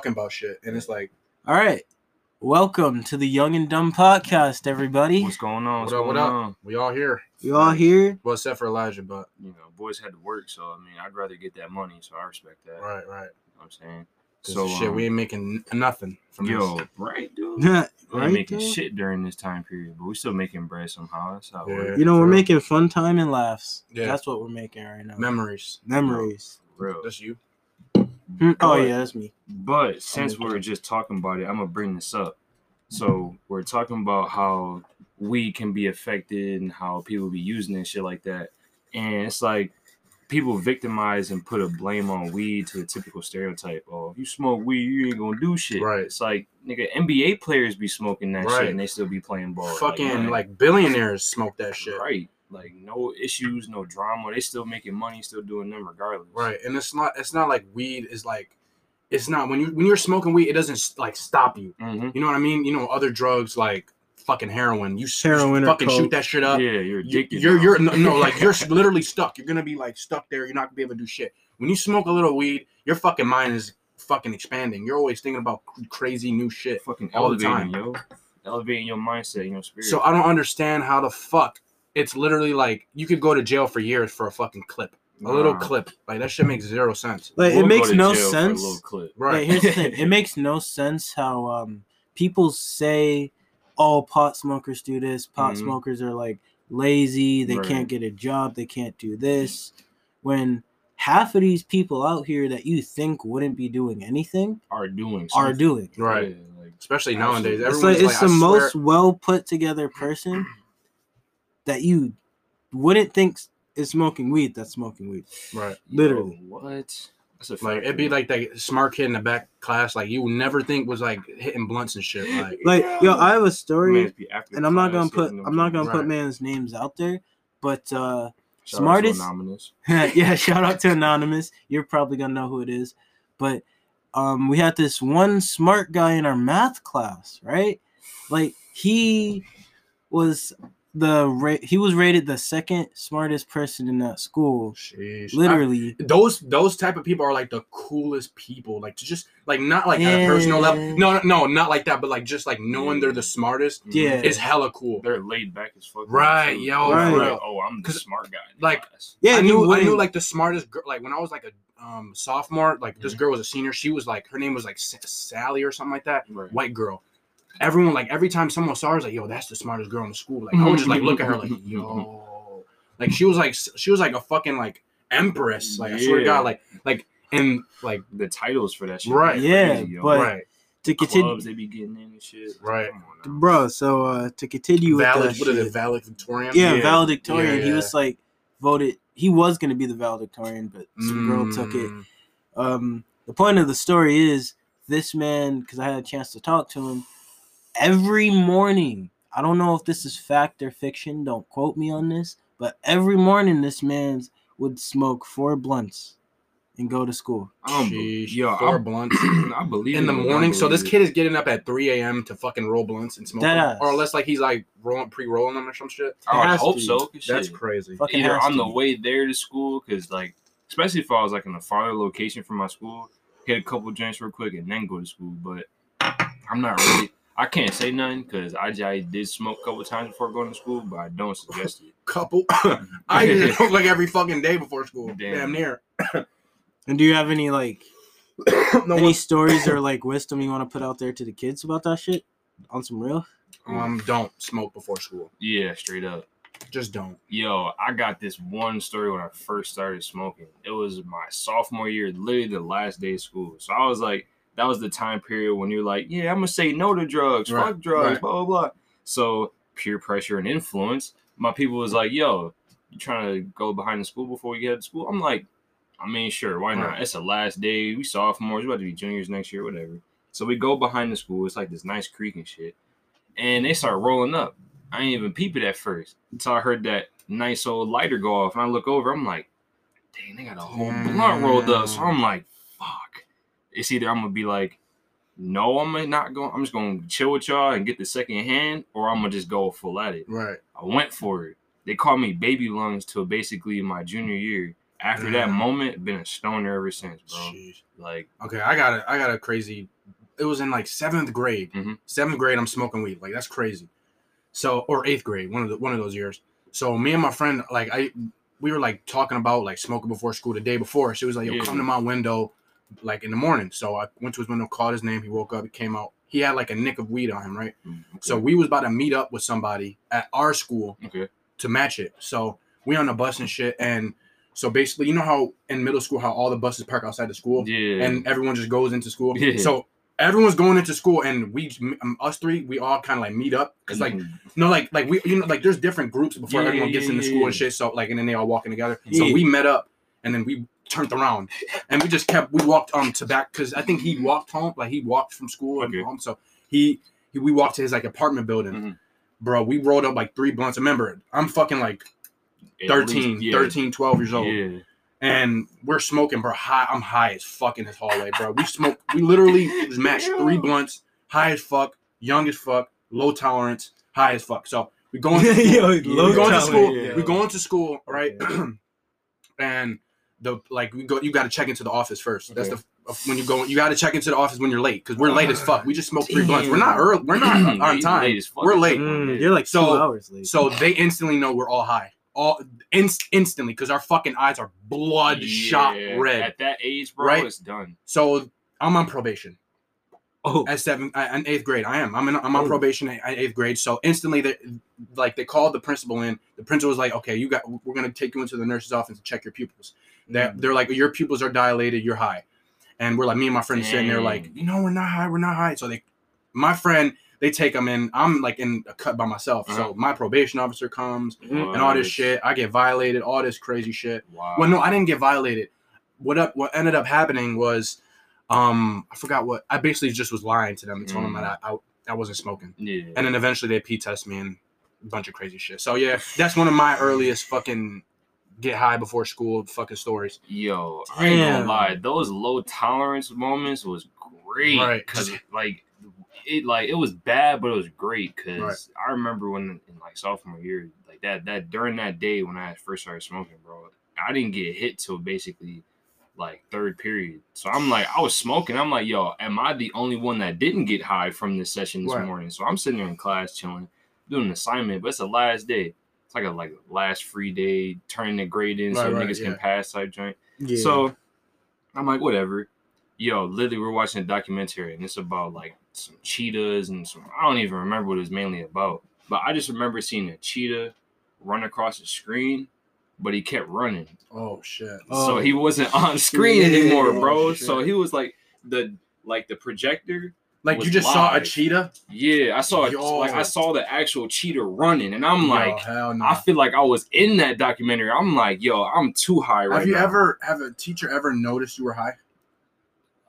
talking about shit, and it's like, All right. Welcome to the Young and Dumb podcast, everybody. What's going on? What's what up, what going up? on? We all here. You all here? Well, except for Elijah, but You know, boys had to work, so I mean, I'd rather get that money, so I respect that. right, right. You know what I'm saying. So shit, um, we ain't making nothing from yo, this. right, dude. right? We ain't making though? shit during this time period, but we're still making bread somehow. That's how it Yeah. works. You know, we're real. making fun time and laughs. Yeah. That's what we're making right now. Memories. Memories. Real. That's you. Hmm, Oh But- yeah, that's me. But since we were just talking about it, I'm gonna bring this up. So we're talking about how weed can be affected and how people be using it and shit like that. And it's like people victimize and put a blame on weed to the typical stereotype. Oh, if you smoke weed, you ain't gonna do shit. Right. It's like nigga, NBA players be smoking that Right. shit and they still be playing ball. Fucking man, like billionaires smoke that shit. right. Like no issues, no drama. They still making money, still doing them regardless. Right, and it's not. It's not like weed is like. It's not when you when you're smoking weed, it doesn't like stop you. Mm-hmm. You know what I mean? You know, other drugs like fucking heroin. You s- Heroin or fucking shoot that shit up. yeah, you're You- addicted. You're now. you're no, no like you're literally stuck. You're gonna be like stuck there. You're not gonna be able to do shit. When you smoke a little weed, your fucking mind is fucking expanding. You're always thinking about crazy new shit. fucking all the elevating, time. yo. Elevating your mindset, your spirit. So I don't understand how the fuck it's literally like you could go to jail for years for a fucking clip, a little Nah. clip. Like that shit makes zero sense. Like We'll it makes no jail for a sense. clip. Right. Like, here's the thing. It makes no sense how um people say, "Oh, pot smokers do this. Pot Mhm. smokers are like lazy. They Right. can't get a job. They can't do this." When half of these people out here that you think wouldn't be doing anything Are doing are doing. Right. Like, Especially nowadays. It's Everyone's like it's I the swear- most well put together person that you wouldn't think is smoking weed. That's smoking weed. right. Literally. yo, what? That's a Like it'd be like that smart kid in the back class, like you would never think was like hitting blunts and shit. Like Like yo, I have a story, Mans be after and I'm not gonna put I'm not gonna kids. put man's names out there, but uh Shout out to smartest- Anonymous. yeah, shout out to anonymous. You're probably gonna know who it is, but um, we had this one smart guy in our math class, right? Like he was the ra- he was rated the second smartest person in that school. Sheesh. Literally, I- those those type of people are like the coolest people. Like to just like not like at a personal level. No, no, no, not like that. But like just like knowing they're the smartest Yeah. is hella cool. They're laid back as fuck. Right, too. yo, Right. like, oh, I'm the 'Cause, smart guy. like, yeah. I you knew I knew like the smartest girl. Like when I was like a um sophomore, like this Mhm. girl was a senior. She was like her name was like S- Sally or something like that. Right. White girl. Everyone like every time someone saw her, was like, "Yo, that's the smartest girl in the school." Like I would just like look at her like, "Yo," like she was like she was like a fucking like empress. Like I swear to God, like like and like the titles for that shit. Right. are Yeah, crazy, but- right, to continue, clubs they be getting in and shit. Right. Come on now. bro. So uh, to continue with valid. that What is shit, it? Valid Victorian. yeah, Yeah. valedictorian. Yeah, He was like voted. He was gonna be the valedictorian, but some girl took it. Mm, um the point of the story is this man because i had a chance to talk to him every morning i don't know if this is fact or fiction don't quote me on this but every morning this man would smoke four blunts and go to school I don't Sheesh, yo, four I, blunts I believe in the morning. So this kid is getting up at 3 a.m. to fucking roll blunts and smoke, them. Deadass. or unless like he's like rolling pre-rolling them or some shit. Oh, it. I hope to. so. 'cause That's shit, crazy. Fucking either on to the way there to school, because like, especially if I was like in a farther location from my school, hit a couple joints real quick and then go to school. But I'm not really. I can't say nothing because I, I did smoke a couple times before going to school, but I don't suggest it. Couple. I used to smoke like every fucking day before school. Damn. Damn, near. and do you have any like no, any what- stories or like wisdom you want to put out there to the kids about that shit on some real um, don't smoke before school. Yeah, straight up. Just don't. Yo, I got this one story when I first started smoking. It was my sophomore year, literally the last day of school. So I was like, that was the time period when you're like, yeah, I'm gonna say no to drugs, Right, fuck drugs, right. blah blah blah. So peer pressure and influence. My people was like, yo, you trying to go behind the school before you get to school? I'm like, I mean, sure, why not? Right. It's the last day. We sophomores, we about to be juniors next year, whatever. So we go behind the school. It's like this nice creek and shit. And they start rolling up. I ain't even peep it at first until I heard that nice old lighter go off. And I look over, I'm like, dang, they got a whole blunt rolled up. So I'm like. It's either I'm gonna be like, no, I'm not going. I'm just gonna chill with y'all and get the second hand, or I'm gonna just go full at it. Right. I went for it. They called me baby lungs till basically my junior year, After that moment, been a stoner ever since, bro. Jeez. Like, Okay, I got a I got a crazy. It was in like seventh grade. Mhm. Seventh grade, I'm smoking weed. Like that's crazy. So or eighth grade, one of the one of those years. So me and my friend, like I, we were like talking about like smoking before school the day before. She was like, "Yo, Yeah. come to my window, like in the morning." So I went to his window, called his name. He woke up. He came out. He had like a nick of weed on him, right? mm. So we was about to meet up with somebody at our school okay, to match it. So we on the bus and shit. And so basically, you know how in middle school how all the buses park outside the school yeah, and everyone just goes into school. Yeah. So everyone's going into school, and we, um, us three, we all kind of like meet up because like Mhm. no, like like we, you know, like there's different groups before Yeah, everyone gets into school and shit. So like, and then they all walking together. So we met up, and then we turned around, and we just kept. We walked um to back because I think he walked home, like he walked from school and Okay. home. So he, he we walked to his like apartment building. Mhm. Bro, we rolled up like three blunts. Remember, I'm fucking like At 13, least- yeah, 13, 12 years old Yeah, and we're smoking, bro. High, I'm high as fuck in his hallway, bro. We smoke, we literally just matched three blunts, high as fuck, young as fuck, low tolerance, high as fuck. So we going, to school, Yo, we low go into tolerance, school, we go into school, right? and the like we go, you got to check into the office first. That's the when you go, you got to check into the office when you're late because we're late as fuck. We just smoked three blunts. We're not early. We're not on time. late. We're late. Mm, you're like So- two hours late. So they instantly know we're all high. All inst- instantly because our fucking eyes are bloodshot Yeah, red. At that age, bro, Right? it's done. So I'm on probation oh, at seven, uh, in eighth grade. I am. I'm in, I'm on Oh. probation at, at eighth grade. So instantly, they like they called the principal in. The principal was like, "Okay, you got. We're gonna take you into the nurse's office to check your pupils." They're, Mm. they're like, "Your pupils are dilated. You're high," and we're like, me and my friend sitting there like. "You know, we're not high. We're not high." So they, my friend, they take them in. I'm like in a cut by myself. Uh-huh. So my probation officer comes and all this shit. I get violated. All this crazy shit. Wow. Well, no, I didn't get violated. What up? What ended up happening was, um, I forgot what. I basically just was lying to them and told them Mm. that I, I I wasn't smoking, Yeah. and then eventually they p test me and a bunch of crazy shit. So yeah, that's one of my earliest fucking get high before school fucking stories. Yo, I ain't gonna lie. Those low tolerance moments was great. Right. Cause like it like it was bad, but it was great. Cause Right. I remember when in like sophomore year, like that that during that day when I first started smoking, bro, I didn't get hit till basically like third period. So I'm like, I was smoking. I'm like, yo, am I the only one that didn't get high from this session this Right. morning? So I'm sitting there in class chilling, doing an assignment, but it's the last day. It's like a like last free day, turning the grade in so Right, niggas yeah. can pass type joint. yeah. So I'm like, whatever. Yo, literally, we're watching a documentary, and it's about like some cheetahs and some. I don't even remember what it was mainly about, but I just remember seeing a cheetah run across the screen, but he kept running, Oh shit. so Oh. he wasn't on screen Yeah. anymore, oh, bro. Oh, so he was like the like the projector. Like you just saw a live. cheetah. Yeah, I saw it. Yo. Like I saw the actual cheetah running, and I'm Yo, like. hell no. I feel like I was in that documentary. I'm like, yo, I'm too high right have you now. ever have a teacher ever noticed you were high,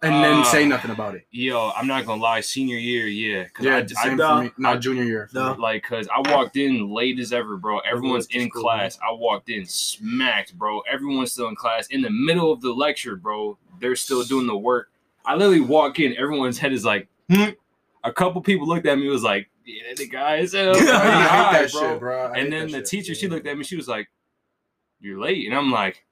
and then say Uh, nothing about it? Yo, I'm not gonna lie. Senior year, yeah, Yeah, I, same I- for me. No, junior year. No. like, cause I walked in late as ever, bro. Everyone's in class. I walked in smacked, bro. Everyone's still in class. In the middle of the lecture, bro, they're still doing the work. I literally walk in. Everyone's head is like, A couple people looked at me. Was like, yeah, the guy is hell, I hate that bro. shit, bro. And then the shit. teacher, she looked at me. She was like, "You're late," and I'm like,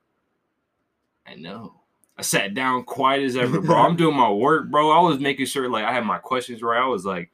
"I know." I sat down quiet as ever, bro. I'm doing my work, bro. I was making sure like I had my questions right. I was like,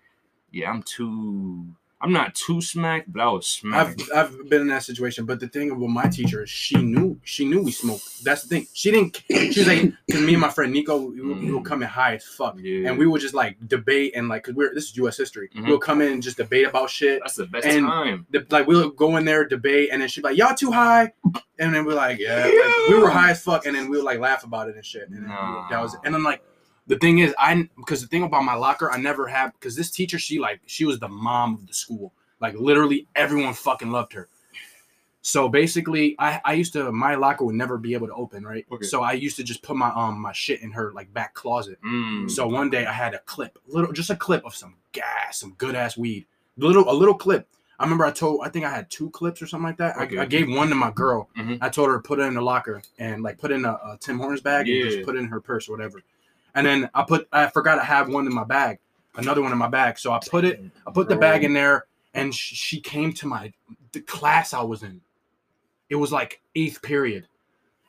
"Yeah, I'm too. I'm not too smacked, but I was I've. I've been in that situation, but the thing about my teacher is she knew she knew we smoked. That's the thing. She didn't. She was like, because me and my friend Nico, we, would- we would come in high as fuck, yeah, and we would just like debate and like, cause we're this is U.S. history. Mhm. We would come in and just debate about shit. that's the best and- time. The, like we'll go in there debate, and then she'd be like, "Y'all too high," and then we're like, "Yeah." Like, we were high as fuck, and then we would like laugh about it and shit. And then Nah. that was it. And then like. The thing is, I because the thing about my locker, I never had because this teacher, she like she was the mom of the school. Like literally, everyone fucking loved her. So basically, I I used to my locker would never be able to open, right? Okay. So I used to just put my um my shit in her like back closet. Mm. So one day I had a clip, little just a clip of some gas, some good ass weed, little a little clip. I remember I told I think I had two clips or something like that. Okay. I, I gave one to my girl. Mhm. I told her to put it in the locker and like put in a, a Tim Hortons bag and just put it in her purse or whatever. And then I put I forgot I had one in my bag, another one in my bag. So I put it I put the bag in there, and sh- she came to my the class I was in. It was like eighth period,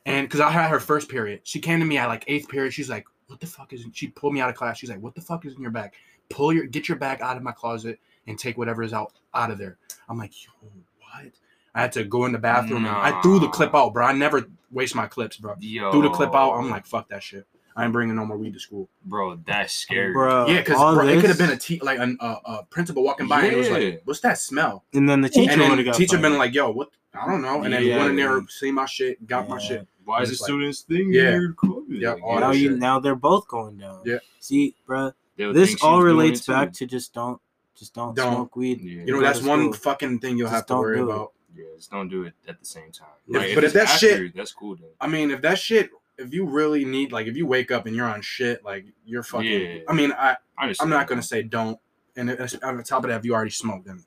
And because I had her first period, she came to me at like eighth period. She's like, "What the fuck is?" In-? She pulled me out of class. She's like, "What the fuck is in your bag? Pull your get your bag out of my closet and take whatever is out out of there." I'm like, "Yo, what?" I had to go in the bathroom and I threw the clip out, bro. I never waste my clips, bro. Yo, Threw the clip out. I'm like, "Fuck that shit." I ain't bringing no more weed to school. bro, that's scary. Bro, yeah, because all it could have been a te- like an, uh, a principal walking by and it was like, "What's that smell?" and then the teacher and would then have got teacher been like, "Yo, what? I don't know." And then Yeah. went in there, see my shit, got my shit. Why is the It's like- students thinking Yeah. you're Yeah, Like, all now you shit. now they're both going down. Yeah. See, bro, they'll this all relates back to just don't just don't, Don't. smoke weed. Yeah. You know, that's one fucking thing you'll Just have to worry about. Yeah, just don't do it at the same time. If- Like, but if it's that after, shit- that's cool then. I mean, if that shit, if you really need, like, if you wake up and you're on shit, like, you're fucking. Yeah. I mean, I I i'm not gonna say don't. And if, on the top of that, if you already smoked, then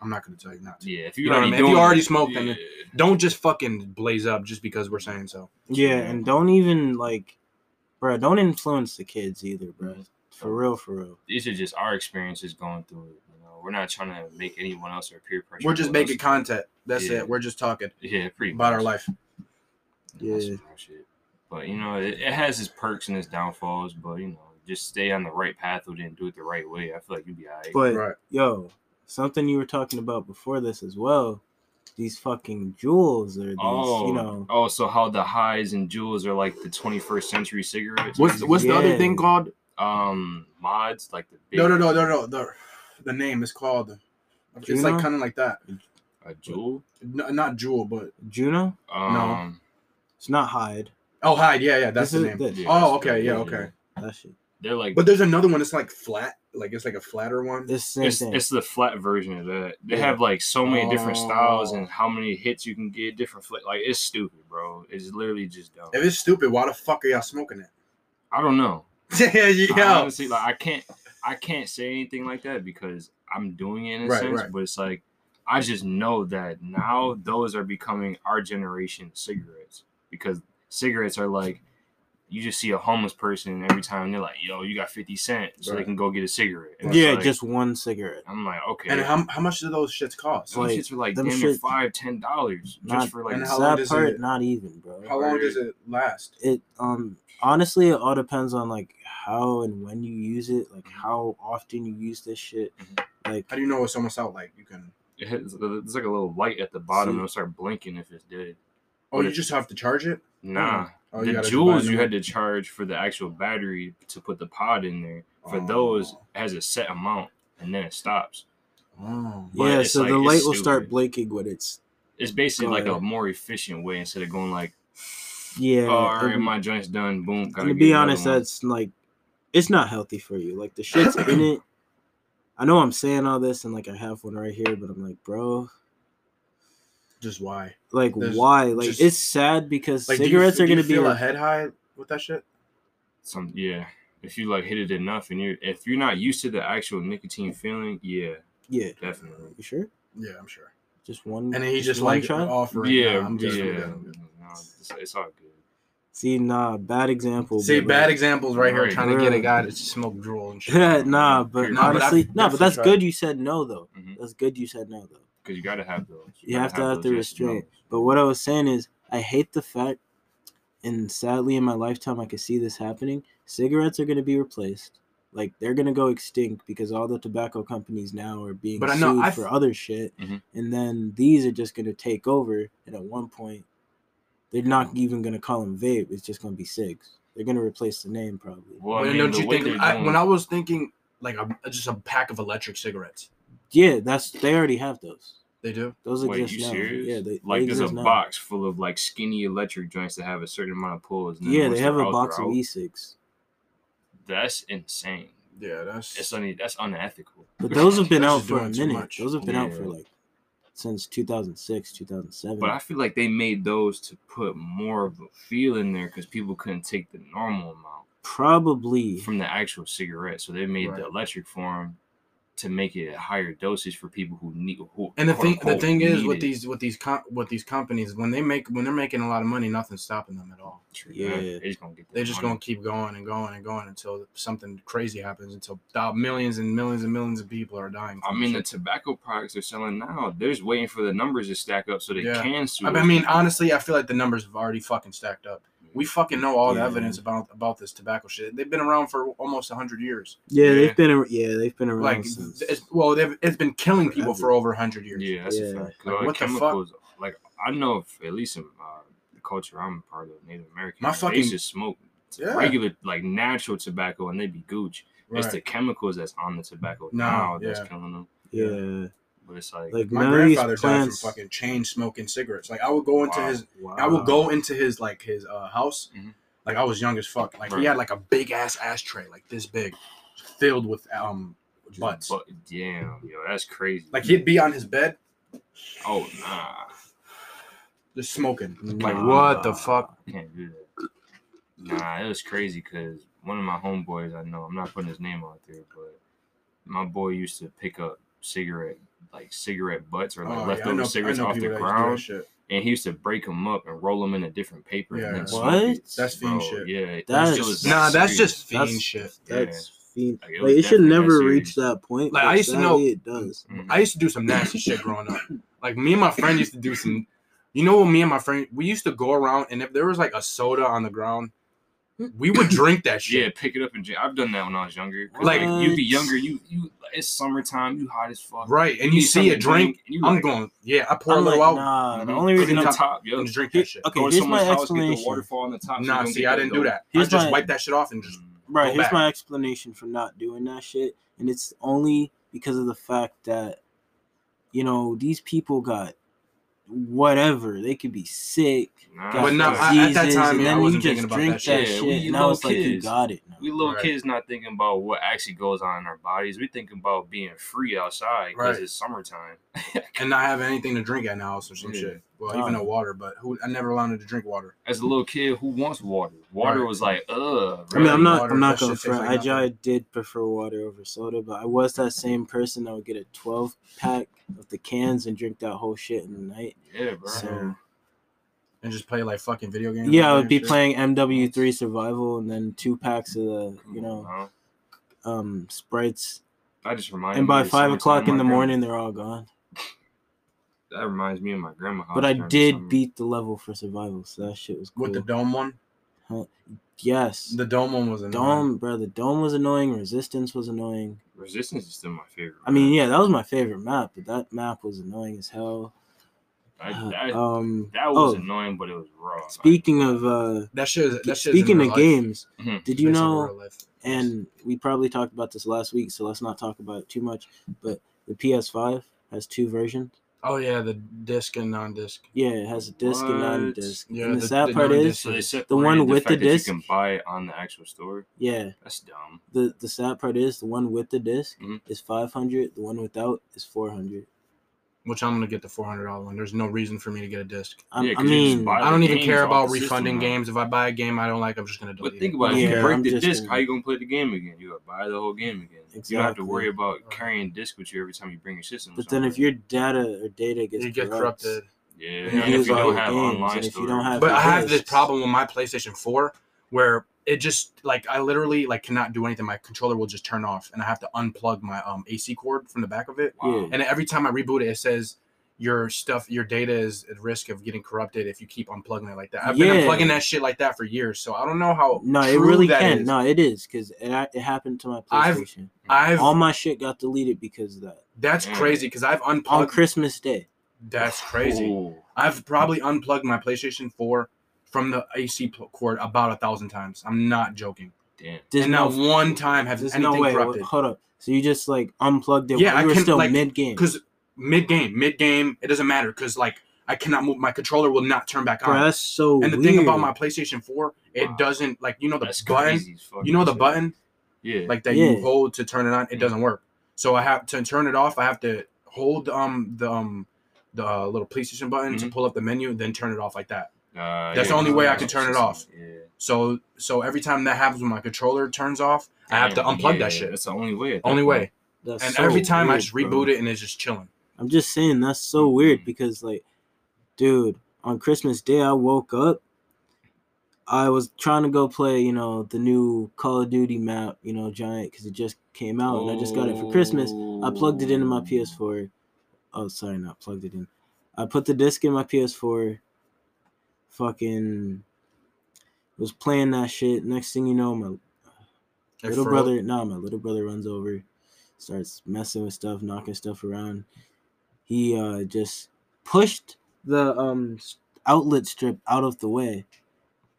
I'm not gonna tell you not to. Yeah, if you, You know what I already mean? If you already it, smoked, then. Don't just fucking blaze up just because we're saying so. Yeah, and don't even like, bro, don't influence the kids either, bro. Mm-hmm. For real, for real. these are just our experiences going through it. You know, we're not trying to make anyone else or peer pressure. We're just making else. content. That's Yeah. it. We're just talking Yeah, pretty about much. our life. Yeah. That's some real shit. But you know, it, it has its perks and its downfalls. But you know, just stay on the right path with it and do it the right way. I feel like you'd be alright. But Right. yo, something you were talking about before this as well. These fucking Juuls or these, oh, you know, oh, so how the highs and Juuls are like the 21st century cigarettes? What's what's the other thing called? um mods like the big, No, no, no, no, no. The the name is called. It's Juno? like kind of like that. a Juul? No, not Juul, but Juno? Um, It's not Hyde. Oh, Hyde. Yeah, yeah, that's This the name. this. yeah, Oh, that's okay, yeah, okay. That shit. They're like But there's another one that's like flat, like it's like a flatter one. It's the same it's, thing. it's the flat version of that. They Yeah. have like so many different styles Oh. and how many hits you can get, different fl- like it's stupid, bro. It's literally just dumb. If it's stupid, why the fuck are y'all smoking it? I don't know. yeah, I yeah. honestly, like I can't, I can't say anything like that because I'm doing it in a Right, sense. right. But it's like I just know that now those are becoming our generation cigarettes because cigarettes are like you just see a homeless person every time they're like, "Yo, you got fifty cent, so they can go get a cigarette. And yeah, like- just one cigarette. I'm like, okay. And how, how much do those shits cost? Those like, shits are like them damn near shit- five, ten dollars Not- just for like. And how long that does part, it- not even, bro. How long does it last? it um honestly it all depends on like how and when you use it like how often you use this shit Mhm. like How do you know it's almost out? Like you can. It has, there's like a little light at the bottom. See? It'll start blinking if it's dead. Oh, But you it- just have to charge it. Nah, Oh, oh the Juuls you had to charge for the actual battery to put the pod in there. For Oh. those, has a set amount and then it stops. Oh. But yeah so like- the light will start blinking when it's It's basically Go like a more efficient way instead of going like, yeah oh, all right, my joint's done, boom. and Gotta be honest one. that's like it's not healthy for you like the shit's in it i know i'm saying all this and like i have one right here but i'm like bro Just why? like There's why like just- it's sad because Like, do you- cigarettes are gonna be feel a- a head high with that shit. some yeah. If you like hit it enough and you're if you're not used to the actual nicotine feeling, yeah, yeah definitely. you sure Yeah, I'm sure. just one And then he just like try? offering. Yeah, nah, I'm just yeah. good, I'm. No, it's, it's all good. see nah bad example See, but, bad like- examples right here Right. trying to get a guy to smoke drool and shit. nah, but Nah, but I've honestly, no, but that's tried. good. You said no, though. Mhm. That's good. You said no, though. Because you gotta have those. You gotta have to have those the restraint. nos. But what I was saying is, I hate the fact, and sadly, in my lifetime, I could see this happening. Cigarettes are going to be replaced. Like they're going to go extinct because all the tobacco companies now are being But I know sued for other shit, Mhm. and then these are just going to take over. And at one point, they're not even going to call them vape. It's just going to be cigs. They're going to replace the name probably. Well, I mean, don't you think? they're I, when I was thinking like a, just a pack of electric cigarettes, Yeah, that's they already have those. they do. Those Wait, exist you now. serious? Yeah, they like they there's a now. box full of like skinny electric joints that have a certain amount of pulls. and Yeah, they have a box they're of e-cigs. That's insane. Yeah, that's. It's un- that's unethical. But those have been out for a minute. Those have been out for like since 2006, 2007. But I feel like they made those to put more of a feel in there because people couldn't take the normal amount Probably. from the actual cigarette. So they made Right. the electric form to make it a higher dosage for people who need. Who, And the quote, thing, the thing is, with it. these, with these, com- with these companies, when they make, when they're making a lot of money, nothing's stopping them at all. True, Yeah. yeah, they just gonna get. They're just money. gonna keep going and going and going until something crazy happens. Until millions and millions and millions of people are dying. I from mean, the tobacco products they're selling now, they're just waiting for the numbers to stack up so they Yeah. can sue. I mean, people. honestly, I feel like the numbers have already fucking stacked up. We fucking know all the evidence about about this tobacco shit. They've been around for almost hundred years. Yeah, Yeah. they've been ar- yeah they've been around Like, since. it's, well, they've, it's been killing people Forever. for over hundred years. Yeah, that's Yeah. a fact. Like, all what the fuck? like I know, if, at least in uh, the culture I'm part of, Native American, My they fucking- just smoke Yeah. regular, like natural tobacco, and they'd be gooch. It's the chemicals that's on the tobacco No, now that's yeah. killing them. yeah, But it's like, like My none of these grandfather died plants. from fucking chain smoking cigarettes. Like I would go into Wow. his wow. I would go into his like his uh, house. Mhm. Like I was young as fuck. Like Right. he had like a big ass ashtray, like this big, filled with um just butts. But damn, yo, that's crazy. Like he'd be on his bed oh nah, just smoking. Like what the fuck? Can't do that. Nah, it was crazy because one of my homeboys I know, I'm not putting his name out there, but my boy used to pick up cigarette like cigarette butts or like Oh, yeah, leftover know- cigarettes off the people that used to do that ground, and he used to break them up and roll them in a different paper. Yeah. and then What? smoke it. That's Bro, shit. Yeah, That's- it was Nah, that's serious. just fiend That's- shit. That's fiend. Like, it Like it should never reach that point. Like, I used to know- It does. Mhm. I used to do some nasty shit growing up. Like me and my friend used to do some. You know what? Me and my friend, we used to go around, and if there was like a soda on the ground, we would drink that shit. Yeah, pick it up and drink. I've done that when I was younger. Like- Like, you'd be younger, you you it's summertime, you hot as fuck. Right, and You you see a drink. drink, I'm like- going, yeah. I pour a I'm like, little out nah. The Mhm. only Put reason it on top- top, yo. and drink Here- that shit. okay, Go to here's someone's my house, get the explanation. waterfall on the top. so Nah, you don't see, I didn't do dope. that. I just my- wipe that shit off and just. Mm. Right. Here's back. my explanation for not doing that shit, and it's only because of the fact that, you know, these people got whatever. They could be sick. Nah, got But no, fuck. I- at that diseases, time, and yeah, I then you wasn't just drink that shit. Yeah, shit, we and now little it's like you got it. Now. we little Right. kids not thinking about what actually goes on in our bodies. We thinking about being free outside because Right. it's summertime. and not have anything to drink at the house or some Yeah. shit. Well, even a water, but who I never wanted to drink water. As a little kid, who wants water? Water Right. was like, ugh. I mean. I'm not. water, I'm not gonna front. like I, nothing. I did prefer water over soda, but I was that same person that would get a 12 pack of the cans and drink that whole shit in the night. Yeah, bro. So And just play like fucking video games. yeah, I would be shit. playing MW3 Survival and then two packs of the you know Huh? um sprites, I just remind. and by five o'clock in the morning they're all gone. That reminds me of my grandma. But I did beat the level for survival, so that shit was cool. with the dome one. Huh? yes, The dome one was annoying. dome, bro. The dome was annoying. Resistance was annoying. Resistance is still my favorite. I mean, yeah, that was my favorite map, but that map was annoying as hell. I, Uh, that, um, that was oh, annoying, but it was raw. Speaking of uh, That shit. Is, that shit. speaking of games, Mhm. did you know? And And we probably talked about this last week, so let's not talk about it too much. But the PS5 has two versions. Oh yeah, the disc and non-disc. Yeah, it has a disc and What? non-disc. Yeah, and the, the- sad the part non-disc is, so they separated the one with the fact that disc- you can buy it on the actual store. yeah, That's dumb. the the sad part is the one with the disk Mhm. is 500. The one without is 400. Which I'm gonna get the four hundred dollar one. There's no reason for me to get a disc. I, Yeah, I 'cause you just mean, I don't even care about refunding games. If I buy a game I don't like, I'm just gonna delete But think about it. If Yeah, you break I'm the disc, gonna- how you gonna play the game again? You gotta buy the whole game again. You don't have to worry about Right. carrying disc with you every time you bring your system. but then if your data or data gets You get corrupted. yeah, you and if you don't have games, online and if you don't have But I have this problem with my PlayStation 4 where it just like I literally like cannot do anything. My controller will just turn off, and I have to unplug my um AC cord from the back of it. wow. And every time I reboot it, it says your stuff, your data is at risk of getting corrupted if you keep unplugging it like that. I've Yeah. been unplugging that shit like that for years, so I don't know how. No, it really that can. is. No, it is because it, it happened to my I've- PlayStation. I've All my shit got deleted because of that that's Mm. crazy because I've unplugged on. Christmas Day. That's crazy. Ooh. I've probably unplugged my PlayStation 4 from the AC pl- cord about a thousand times. I'm not joking. Damn. There's and no, not one time has there's anything no way. corrupted. Hold up. So you just like unplugged it Yeah, while I you were can, still like, mid game. Because mid game, mid game, it doesn't matter because like I cannot move. My controller will not turn back Bro, on. that's so and the weird. thing about my PlayStation 4, it Wow. doesn't like you know the That's button. crazy as fuck You know the shit. button Yeah. like that Yeah. you hold to turn it on. It Mm. doesn't work. So I have to turn it off. I have to hold um the um the uh, little PlayStation button to Mhm. pull up the menu, and then turn it off like that. Uh, That's the only way I can turn it off. Yeah. So so every time that happens when my controller turns off, I have to unplug yeah, that shit. That's the only way. at that Only way. That's and so every time I weird, just bro. reboot it and it's just chilling. I'm just saying that's so weird because like, dude, on Christmas Day I woke up. I was trying to go play, you know, the new Call of Duty map, you know, Giant, because it just came out and I just got it for Christmas. I plugged it into my PS4. Oh, sorry, not plugged it in. I put the disc in my PS4. Fucking was playing that shit. Next thing you know, my little brother, nah, my little brother runs over, starts messing with stuff, knocking stuff around. He uh just pushed the um outlet strip out of the way,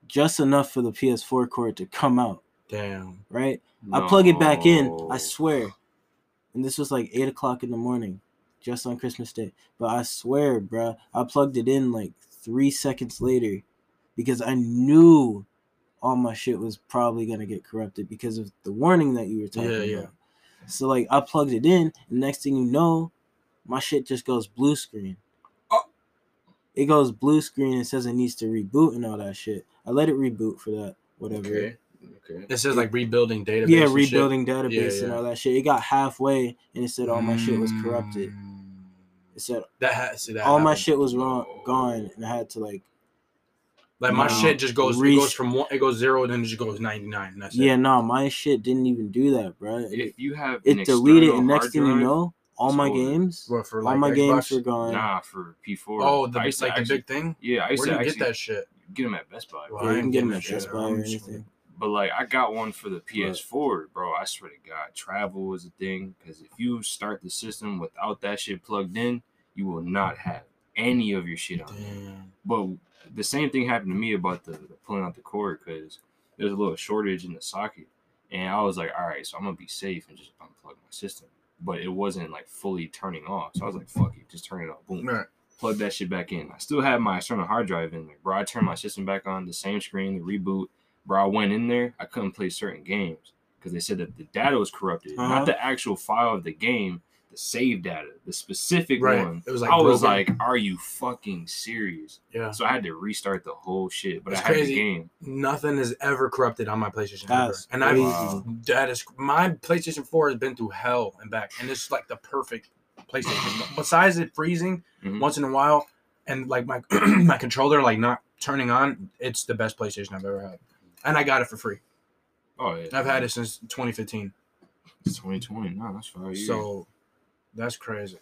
just enough for the PS4 cord to come out. Damn. Right, I plug it back in. I swear, and this was like eight o'clock in the morning, just on Christmas Day. But I swear, bruh, I plugged it in like three seconds later, because I knew all my shit was probably gonna get corrupted because of the warning that you were talking Yeah, yeah. about. So like I plugged it in, and next thing you know, my shit just goes blue screen. Oh. It goes blue screen and says it needs to reboot and all that shit. I let it reboot for that, whatever. Okay. Okay. It says like rebuilding database. Yeah, and shit. rebuilding database and yeah. all that shit. It got halfway and it said all my shit was corrupted. Mm. It said That has see that all my shit was wrong, gone, and I had to like, Like my Wow. shit just goes it goes from one it goes zero and then it just goes ninety nine. That's yeah, it. no, my shit didn't even do that, bro. If you have an it deleted, and next hard thing you know, all my games, What, for all like my games are gone. Nah, for P4. Oh, the I used to like the actually- big thing. Yeah, I Where used do to you actually get that shit? get them at Best Buy. Well, bro. I Yeah, you can get getting them at. Best Buy or anything. But like, I got one for the PS4, bro. I swear to God, travel was a thing. Because if you start the system without that shit plugged in, you will not have any of your shit on. Damn. But the same thing happened to me about the, the pulling out the cord because there's a little shortage in the socket, and I was like, all right, so I'm gonna be safe and just unplug my system. But it wasn't like fully turning off, so I was like, fuck it, just turn it off. Boom, Right. plug that shit back in. I still have my external hard drive in there, bro. I turned my system back on, the same screen, the reboot. Bro, I went in there, I couldn't play certain games because they said that the data was corrupted, Uh-huh. not the actual file of the game, the save data, the specific Right. one. It was like I was like, are you fucking serious? Yeah. So I had to restart the whole shit, but It's I had crazy. the game. Nothing is ever corrupted on my PlayStation ever. That's And I've. Wow. that is my PlayStation 4 has been through hell and back. And it's like the perfect PlayStation. Besides it freezing Mhm. once in a while and like my my controller like not turning on, it's the best PlayStation I've ever had. And I got it for free. Oh yeah, I've had it since 2015. It's 2020. No, that's five years. So that's crazy.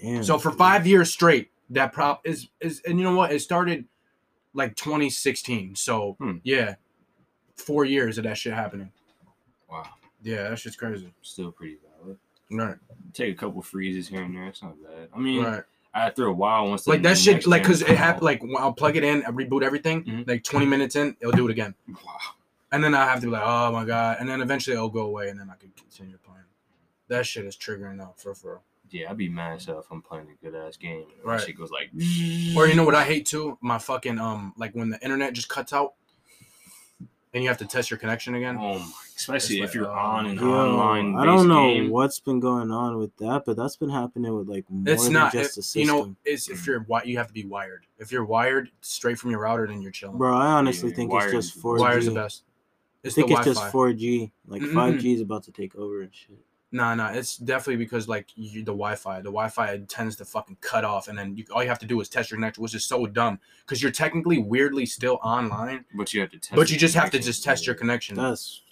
Damn. So for five years straight, that prop is is and you know what? It started like 2016. So Hmm. yeah, four years of that shit happening. wow, Yeah, that shit's crazy. still pretty valid. Right, Take a couple freezes here and there. It's not bad. I mean, right. After a while, once Like that shit, like because it happened. Like I'll plug it in, I reboot everything. Mhm. Like 20 minutes in, it'll do it again, wow, and then I have to be like, oh my god, and then eventually it'll go away, and then I can continue playing. That shit is triggering out for for. yeah, I'd be mad hell if I'm playing a good ass game. And Right. Shit goes like, Or you know what I hate too? My fucking um, like when the internet just cuts out, and you have to test your connection again. oh my, especially It's if you're oh, on an Yo, online. I don't know game. what's been going on with that, but that's been happening with like more It's than not. just it- a system. you know, it's if you're wi- you have to be wired. If you're wired straight from your router, then you're chilling. Bro, I honestly Yeah, think wired- it's just 4G. Wire's the best. I It's think the it's Wi-Fi. just 4G. Like 5G is about to take over and shit. Nah, nah, it's definitely because like you, the Wi-Fi, the Wi-Fi tends to fucking cut off, and then you, all you have to do is test your connection, which is so dumb because you're technically weirdly still online, But you have to test. but your you just have to connection. just test your connection. That's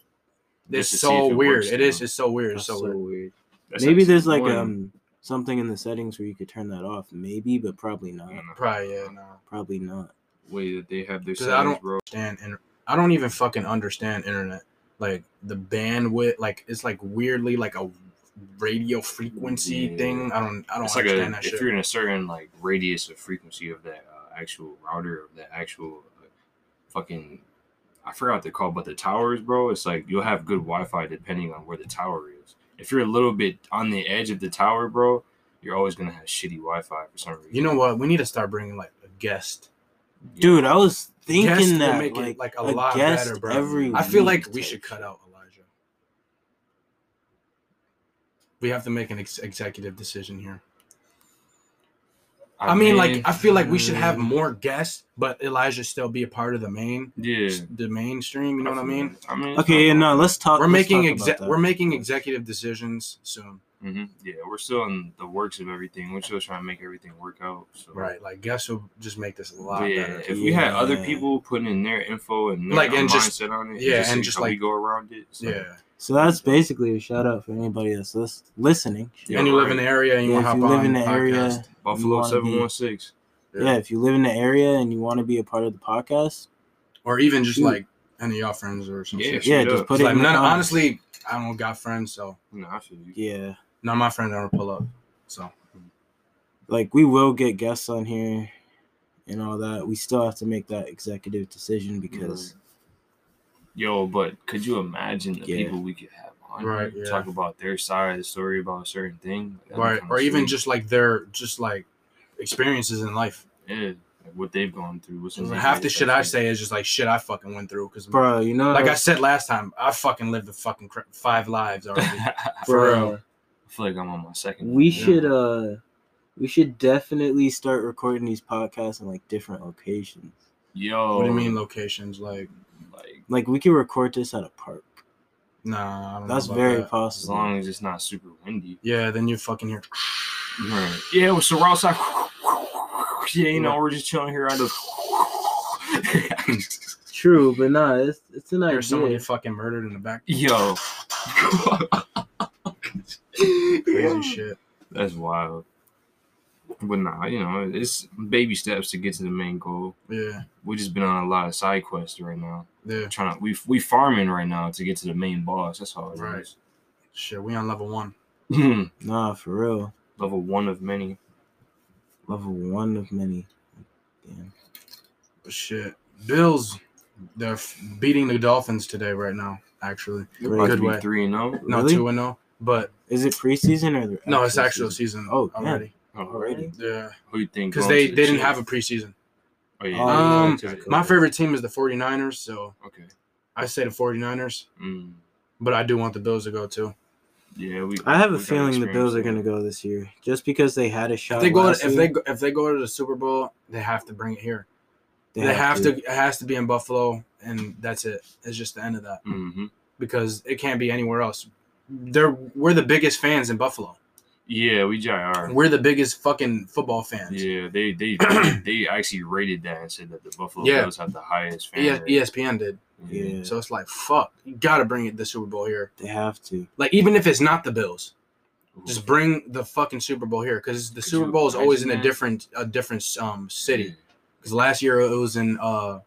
it's just to see so it weird. works, It you is. know? It's so weird. It's so, so weird. weird. Maybe there's like one- um something in the settings where you could turn that off. Maybe, but probably not. I don't know. Probably yeah. No. Probably not. way that they have their 'Cause I don't- bro. understand and I don't even fucking understand internet. Like the bandwidth, like it's like weirdly like a radio frequency Yeah. thing. I don't. I don't It's like a understand that if shit. you're in a certain like radius of frequency of that uh, actual router of that actual uh, fucking I forgot what they're called, but the towers, bro. It's like you'll have good Wi-Fi depending on where the tower is. If you're a little bit on the edge of the tower, bro, you're always gonna have shitty Wi-Fi for some reason. You know what? We need to start bringing like a guest. Yeah. Dude, I was thinking that make it, like, like, a a, lot guest better, bro. every I feel week like we should cut out Elijah. We have to make an ex- executive decision here. I, mean, like I feel like we should have more guests, but Elijah still be a part of the main, yeah. the mainstream. You know what I mean? I mean, Okay, not- no, let's talk. We're let's making talk exe- about that. we're making executive decisions soon. Hmm Yeah, we're still in the works of everything. We're still trying to make everything work out. So. Right. Like guests will just make this a lot yeah, better. if we had other people putting in their info and their Like, and mindset just- on it, yeah, see and just how we like- go around it. So, Yeah. So that's basically a shout out for anybody that's lis- listening. Yeah, and you live in the area and you Yeah, want to hop you on live in the podcast. area, Buffalo seven one six. Yeah. Yeah. if you live in the area and you want to be a part of the podcast, or even just Shoot. like any of y'all friends or something. Yeah, yeah, just up. put it Like, in none, honestly, I don't got friends, so No, I feel you. Yeah, none of my friends ever pull up. So like we will get guests on here and all that. We still have to make that executive decision because Yo, but could you imagine the Yeah. people we could have on Right, yeah. talk about their side of the story about a certain thing, That'd right, kinda or even just like their just like experiences in life. yeah, like what they've gone through. What's some Half the shit I they- say is just like shit I fucking went through because bro, you know, like I said last time, I fucking lived the fucking cr- five lives already. I for bro, real. feel like I'm on my second. we one. should uh, we should definitely start recording these podcasts in like different locations. Yo, what do you mean locations? Like, Like Like we could record this at a park. nah, I don't know That's about very that. as long as it's not super windy. Yeah, then you fucking hear. Right. Yeah, so we're outside. Yeah, you know, we're just chilling here. I just. True, but nah, it's it's an Hear someone idea. get fucking murdered in the back. Yo. Crazy shit. That's wild. But nah, you know, it's baby steps to get to the main goal. Yeah, We just been on a lot of side quests right now. yeah. Trying to we we farming right now to get to the main boss. That's all it Right. is. Shit, we on level one. Hmm. Nah, for real. Level one of many. Level one of many. Damn. But shit, Bills, they're f- beating the Dolphins today right now. Actually, We're about Good way. three and oh? zero. not Really? two and zero, but Is it preseason or the no, it's actual season. Oh, damn. already. Already? Yeah, Who you think? because they they didn't have a preseason. Oh yeah. Um, exactly. My favorite team is the 49ers, so Okay. I say the 49ers, Mm. but I do want the Bills to go too. Yeah, we. I have a we got feeling the Bills are going to go this year, just because they had a shot. If they go, last if year, they go, if they go to the Super Bowl, they have to bring it here. They, have, to. It has to be in Buffalo, and that's it. It's just the end of that hmm because it can't be anywhere else. They're we're the biggest fans in Buffalo. Yeah, we just are. We're the biggest fucking football fans. Yeah, they they they actually rated that and said that the Buffalo Yeah. Bills have the highest fan. Rate. ESPN did. Yeah, So it's like fuck. You got to bring it the Super Bowl here. they have to. Like even if it's not the Bills, Ooh. just bring the fucking Super Bowl here because the Could Super Bowl is always in a different a different um city. Yeah. Because last year it was in uh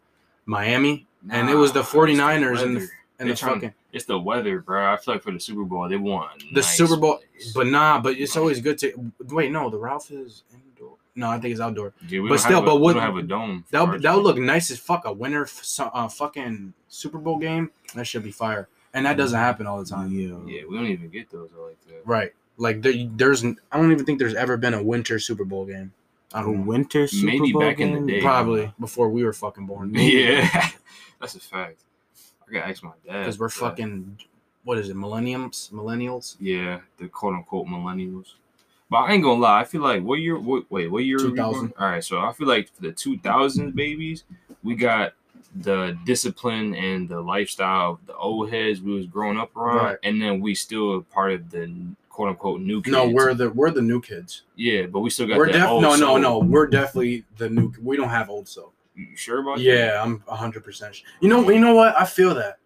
Miami and it was the it's 49ers in the weather. and They're the trying- fucking It's the weather, bro. I feel like for the Super Bowl they won. the nice Super Bowl. place. But nah, but it's always good to wait. No, the Ralph is indoor. No, I think it's outdoor. Dude, we but still, have a, but we what- don't have a dome. That would that would look nice as fuck. A winter f- uh, fucking Super Bowl game. That should be fire. And that doesn't happen all the time. Yeah. Yeah, we don't even get those like that. Right. Like there, there's I don't even think there's ever been a winter Super Bowl game. I A don't know. winter Super Bowl game. Maybe Bowl back in the day. Probably before we were fucking born. Yeah, that's a fact. I gotta ask my dad Because we're but- fucking what is it? Millenniums, millennials. Yeah, the quote unquote millennials. But I ain't gonna lie, I feel like what year? What, wait, what year? Two thousand. All right, so I feel like for the 2000s babies, we got the discipline and the lifestyle of the old heads we was growing up around, Right. and then we still a part of the quote unquote new kids. No, we're the we're the new kids. yeah, but we still got We're that def no no no. We're definitely the new. We don't have old soul. You sure about that? Yeah, I'm hundred percent. You know you know what? I feel that.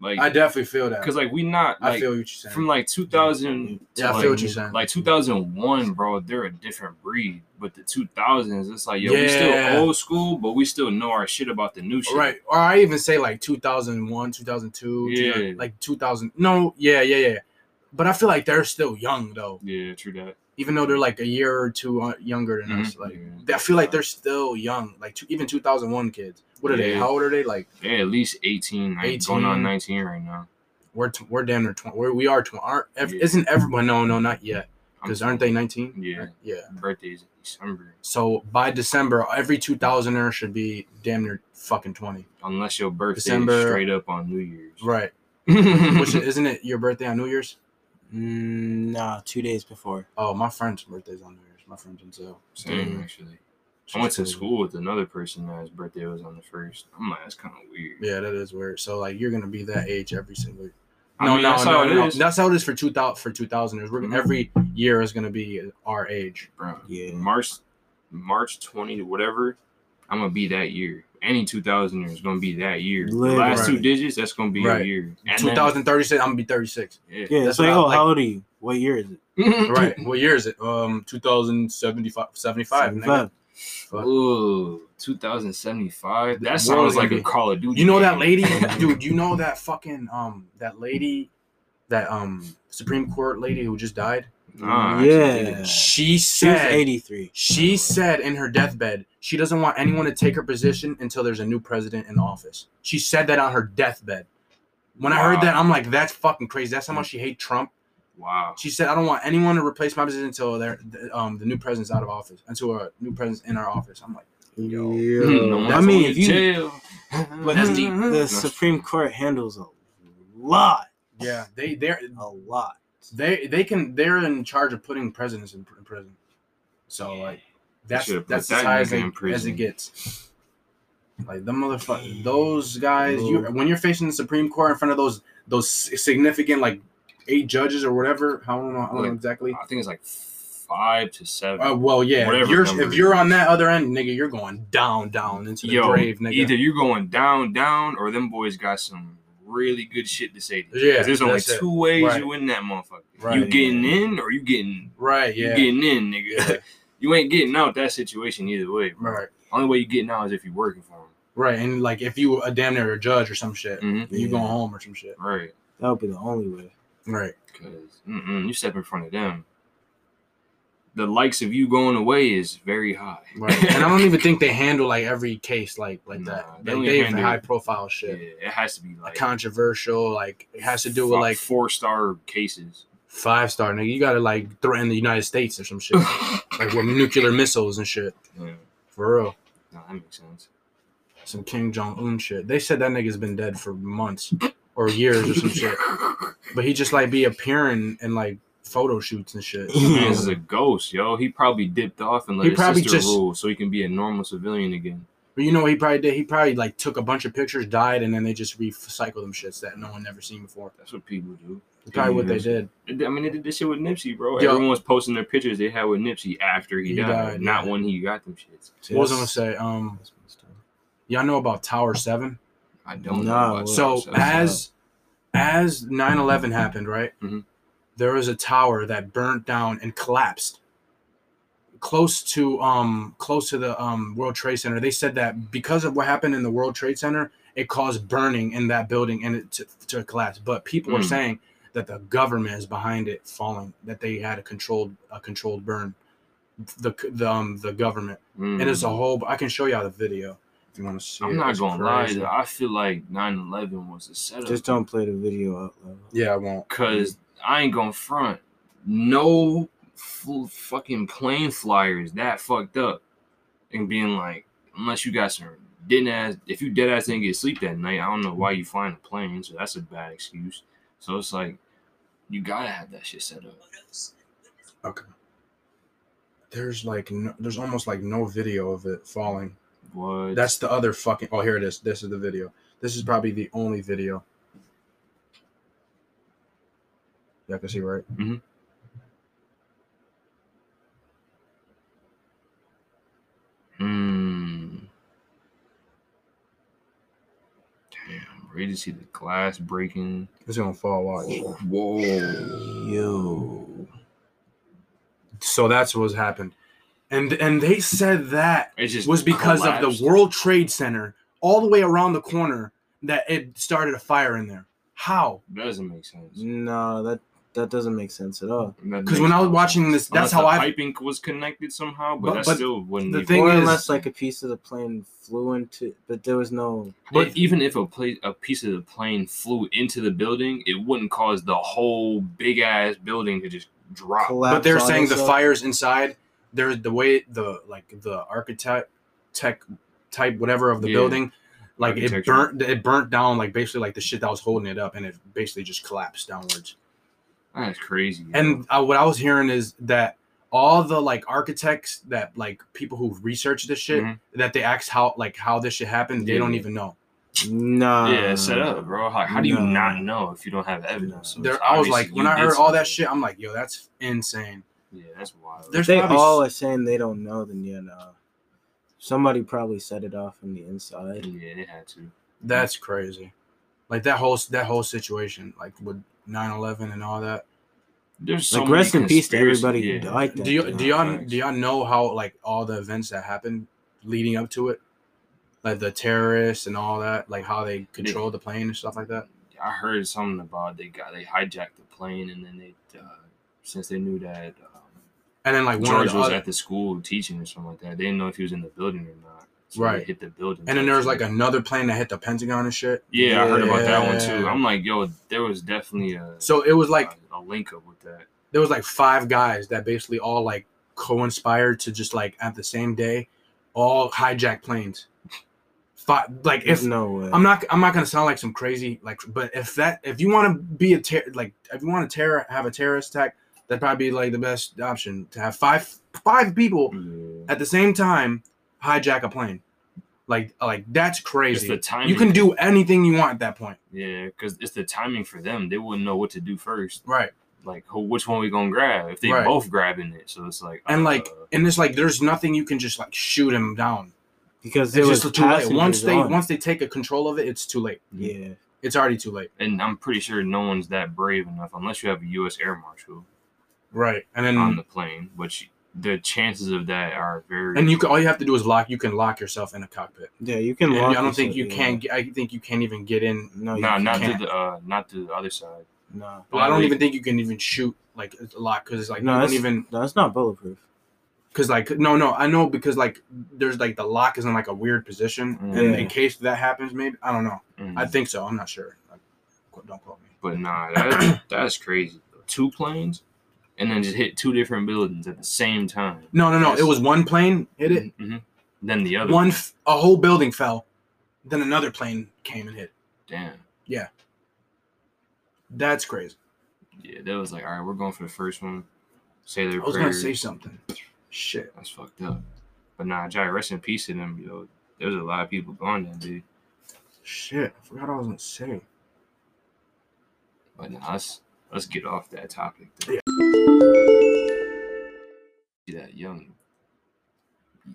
like I definitely feel that. because like we not I feel what you're saying. from like 2000 Yeah, I feel like, what you're saying. like 2001 bro they're a different breed but the 2000s it's like yo we still old school but we still know our shit about the new shit right, or I even say like 2001, 2002, Yeah. 2000 like 2000. No, yeah, yeah, yeah. But I feel like they're still young though, yeah true that even though they're like a year or two uh, younger than us. Mhm. Like Yeah. I feel like they're still young. Like two, even 2001 kids. What are they? How old are they? Like they're at least 18, like, 18. going on 19 right now we're t- we're damn near 20. We're, we are 20. Aren't, ev- Yeah. Isn't everyone? No, no, not yet. Because aren't they 19? yeah Yeah. birthdays in december So by December, every 2000er should be damn near fucking 20. unless your birthday December- is straight up on new year's Right. Which isn't it your birthday on New Year's? Mm, nah, two days before. Oh, my friend's birthday's on New Year's. My friend's in Zell. same Mm. actually i went to school with another person that his birthday was on the first i'm like that's kind of weird Yeah, that is weird. So like you're gonna be that age every single. I No, mean, no, that's no, how it no. is. That's how it is for two thousand for two thousand. We're Mhm. every year is gonna be our age. Bro, Yeah. March March 20 whatever, I'm gonna be that year. Any 2000 is gonna be that year. The Literally. last two Right. digits, that's gonna be your Right. year. And Two then- thousand thirty six. I'm gonna be thirty six. yeah. Yeah, That's it's like, what I oh, like. how old are you? What year is it? right. What year is it? Um, 2075. 75. nigga. 75. Ooh, 2075. That World sounds like a Navy. Call of Duty. You know that game. lady, dude. You know that fucking um that lady, that um Supreme Court lady who just died. Nah, I Yeah. actually didn't. She She said 83. she said in her deathbed she doesn't want anyone to take her position until there's a new president in office. She said that on her deathbed. When I heard that, I'm like, that's fucking crazy. That's how much she hates Trump. Wow. She said, I don't want anyone to replace my position until they're, um the new president's out of office, until a new president's in our office. I'm like, Yo. No one's I mean, if you, jail. but That's the, deep. the Supreme Court handles a lot. yeah, they they're A lot. They they can they're in charge of putting presidents in, in prison. So like that's that's that as high as, nigga it- as it gets. Like the motherfucker, those guys. You when you're facing the Supreme Court in front of those those significant like eight judges or whatever. I don't know, I don't know exactly. I think it's like five to seven. Uh, well, yeah. If Whatever you're if you're on that other end, nigga, you're going down, down into the Yo, grave, nigga. either you're going down, down, or them boys got some really good shit to say. To you. Yeah, 'Cause there's only that's it. two ways Right. you win that motherfucker. Right, you getting yeah. in or you getting right? you Yeah. getting in, nigga. Yeah. you ain't getting out that situation either way. Bro. Right. Only way you getting out is if you're working for them. Right. And like if you a damn near a judge or some shit, Mm-hmm. you Yeah. going home or some shit. Right. That would be the only way. Right. Because you step in front of them. The likes of you going away is very high. Right. and I don't even think they handle like every case like like Nah, that. they Like they have high profile Yeah, shit. it has to be like controversial, like it has to do with like four star cases. five star nigga. You gotta like threaten the United States or some shit. like with nuclear missiles and shit. Yeah, For real. no, that makes sense. Some Kim Jong Un shit. They said that nigga's been dead for months or years or some shit. But he just like be appearing in like photo shoots and shit. This is a ghost, yo. He probably dipped off and let He his probably sister just- rule so he can be a normal civilian again. But you know what he probably did? He probably like took a bunch of pictures, died, and then they just recycled them shits that no one never seen before. That's what people do. That's probably what they did. I mean, they did this shit with Nipsey, bro. Yo. Everyone was posting their pictures they had with Nipsey after he, He died, died, not yeah. when he got them shits. What was I gonna say? Um, y'all know about Tower Seven? I don't Nah, know. So as as 9-11 happened, right? Mhm. There was a tower that burnt down and collapsed close to um close to the um World Trade Center. They said that because of what happened in the World Trade Center, it caused burning in that building and it to, to collapse. But people are Mm. saying that the government is behind it falling, that they had a controlled a controlled burn. The the um the government. Mm. And it's a whole I can show y'all the video if you want to see I'm it. not It's gonna lie, crazy. though. I feel like 9/11 was a setup. Just don't play the video out loud. Yeah, I won't. Cause I ain't gonna front. No f- fucking plane flyers that fucked up and being like, unless you got some didn't ass. If you dead ass didn't get sleep that night, I don't know why you flying a plane. So that's a bad excuse. So it's like, you gotta have that shit set up. Okay. There's like no, there's almost like no video of it falling. What? That's the other fucking. Oh, here it is. This is the video. This is probably the only video. I can see right. Hmm. Damn, ready to see the glass breaking. It's gonna fall. Watch. Whoa. Yo. So that's what's happened, and and they said that It was because collapsed. of the World Trade Center all the way around the corner that it started a fire in there. How? Doesn't make sense. No, that that doesn't make sense at all. Because when I was watching this, that's how the I. piping was connected somehow, but, But- that but still wouldn't. the thing or is- unless like a piece of the plane flew into, but there was no. But even if a pla- a piece of the plane flew into the building, it wouldn't cause the whole big ass building to just drop. but they're saying the fires inside there's the way the like the architect tech type whatever of the Yeah. building like it burnt it burnt down like basically like the shit that was holding it up and it basically just collapsed downwards That's crazy. and uh, what i was hearing is that all the like architects that like people who research this shit Mhm. that they asked how like how this shit happened they don't even know Nah. yeah, set up, bro. How, how do you Nah. not know if you don't have evidence? So There, it's I was like, when I did heard all that shit, I'm like, yo, that's insane. Yeah, that's wild. There's If they probably all are saying they don't know, then yeah, no. Somebody probably set it off from the inside. yeah, they had to. That's crazy. Like that whole that whole situation, like with 9/11 and all that. There's so Like many rest in peace to conspiracy- everybody who died. that Do you, do y'all do y'all know how like all the events that happened leading up to it, like the terrorists and all that, like how they controlled the plane and stuff like that? I heard something about they got they hijacked the plane and then they uh, since they knew that um, And then like George of the was other, at the school teaching or something like that. They didn't know if he was in the building or not. So Right. hit the building. and then there was like another plane that hit the Pentagon and shit. yeah, I heard about that one too. I'm like, yo, there was definitely a So it was like a, a link up with that. there was like five guys that basically all like co-inspired to just like at the same day all hijack planes. Five, like if no way. I'm not I'm not gonna sound like some crazy like but if that if you want to be a ter- like if you want to terror have a terrorist attack that'd probably be like the best option to have five five people Yeah. at the same time hijack a plane like like that's It's crazy the timing. you can do anything you want at that point Yeah, because it's the timing for them. They wouldn't know what to do first. right Like, who, which one we gonna grab? If they Right. both grabbing it, so it's like, and like uh, and it's like there's nothing you can just like shoot them down because there it's was just too late once they on. once they take a control of it it's too late yeah. it's already too late and I'm pretty sure no one's that brave enough unless you have a U.S. Air Marshal right and then on the plane, which the chances of that are very. and you can all you have to do is lock you can lock yourself in a cockpit Yeah, you can. And lock I don't think you yeah. can. get- I think you can't even get in. No, you not can't. to the uh, not to the other side. no. Well, I don't even think you can even shoot like a lot because it's like No, that's- even No, it's not bulletproof. because like no no I know because like there's like the lock is in like a weird position and in case that happens maybe I don't know Mhm. I think so I'm not sure like, don't quote me But nah, that, that's crazy. Two planes, and then just hit two different buildings at the same time. no no no it was one plane hit it hmm Then the other one f- a whole building fell then another plane came and hit Damn. Yeah. That's crazy Yeah, that was like, all right, we're going for the first one. Say their I was gonna say something shit That's fucked up. But nah, Jai, rest in peace to them. Yo, there was a lot of people gone that dude. shit I forgot what I was gonna say But nah, let's let's get off that topic. Though. Yeah. That young,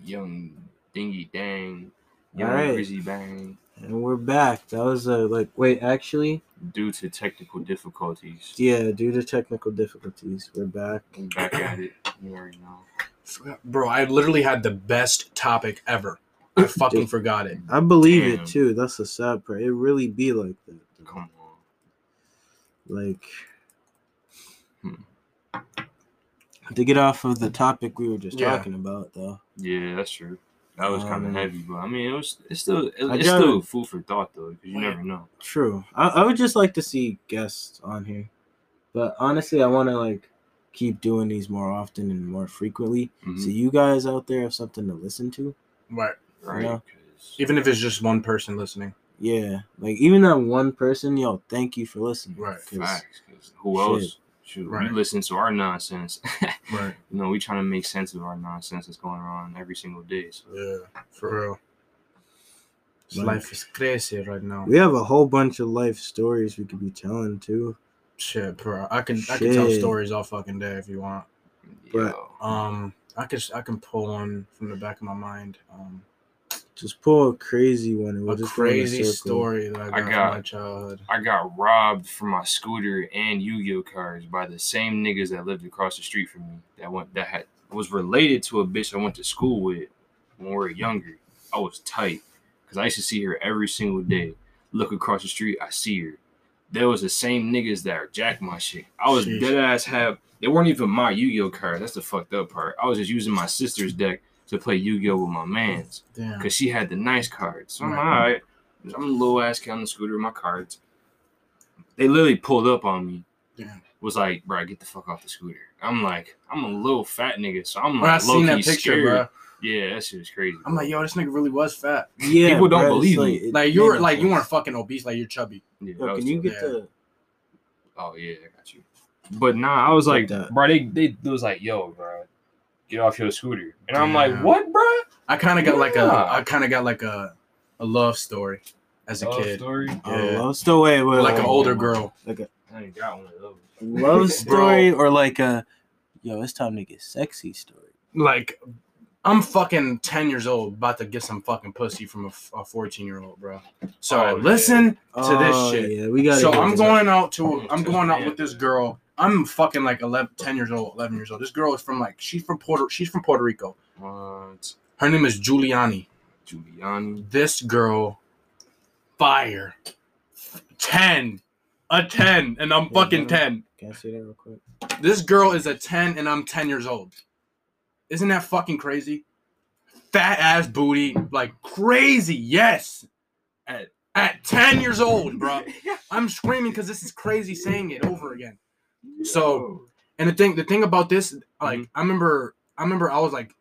young dingy dang, young Alright. Grizzy bang. And we're back. That was a like. Wait, actually, Due to technical difficulties, yeah. Due to technical difficulties, we're back. I'm back at it. You already know. Bro I literally had the best topic ever I fucking Dude. forgot it I believe Damn. it too. That's the sad part. It really be like that. Come on. Like Hmm. To get off of the topic we were just Yeah. talking about, though. Yeah, that's true. That was kind of Um, heavy, but I mean, it was. It's still. It, I it's gotta- still food for thought though, because you never know. True. I, I would just like to see guests on here, but honestly, I want to like keep doing these more often and more frequently, Mhm. so you guys out there have something to listen to. right right? Yeah. 'Cause- even if it's just one person listening Yeah, like even that one person, yo, thank you for listening. Right. 'Cause- Facts. 'cause who Shit. Else? Shoot, Right. you listen to our nonsense. right you know, we trying to make sense of our nonsense that's going on every single day. So Yeah, for real. Like- Life is crazy right now. We have a whole bunch of life stories we could be telling too. Shit, bro. I can I can tell stories all fucking day if you want. But- Um, I can I can pull one from the back of my mind. Um, Just pull a crazy one and we'll a just go a crazy story that I got, I got- from my childhood. I got robbed from my scooter and Yu-Gi-Oh cards by the same niggas that lived across the street from me. That went that had was related to a bitch I went to school with when we were younger. I was tight because I used to see her every single day. Look across the street, I see her. There was the same niggas that are jack my shit. I was Sheesh. dead ass have. They weren't even my Yu-Gi-Oh cards. That's the fucked up part. I was just using my sister's deck to play Yu-Gi-Oh with my mans because she had the nice cards. So I'm Right. all right. I'm a little ass kid on the scooter with my cards. They literally pulled up on me. Damn. Was like, bro, get the fuck off the scooter. I'm like, I'm a little fat nigga, so I'm Bro, I like, seen that low-key picture, scared. bro. Yeah, that shit was crazy. I'm like, yo, this nigga really was fat. Yeah, People don't bro, believe like, me. it Like you made were like you weren't fucking obese, like you're chubby. yeah, Yo, can you get yeah. the? Oh yeah, I got you. But nah, I was like, Like bro, they they, they was like, yo, bro, get off your scooter, and I'm like, what, bro? I kind of got like a, I kind of got like a a love story as a Love kid. story. Oh, Yeah. love story. Wait, wait, Like wait, an older girl. Like a I ain't got one of those. love story or like a yo, it's time to get sexy story. Like, I'm fucking 10 years old, about to get some fucking pussy from a, 14 year old, bro. So Oh, yeah. listen to this Oh, shit. Yeah, we got. So I'm going out to, I'm going out with this girl. I'm fucking like 11, 10 years old, 11 years old. This girl is from like, she's from Puerto, she's from Puerto Rico. What? Her name is Giuliani. Giuliani. This girl, fire. 10. A 10. And I'm fucking 10. Can I see that real quick? This girl is a 10 and I'm 10 years old. Isn't that fucking crazy? Fat ass booty, like crazy. Yes. At at 10 years old, bro. I'm screaming because this is crazy saying it over again. So, and the thing the thing about this, like, Mhm. I remember I remember I was like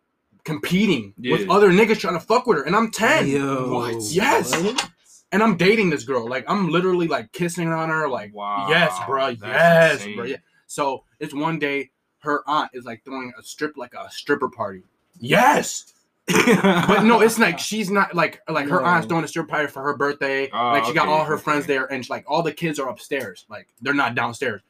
competing with other niggas trying to fuck with her, and I'm 10. Yo, What? Yes. what? And I'm dating this girl. Like I'm literally like kissing on her, like Wow, yes, bro, that's yes, insane. bro. Yeah. So it's one day her aunt is like throwing a strip like a stripper party. Yes. But no, it's like she's not like like her No. aunt's throwing a stripper party for her birthday. Oh, like she got all her okay. friends there, and like all the kids are upstairs. Like they're not downstairs.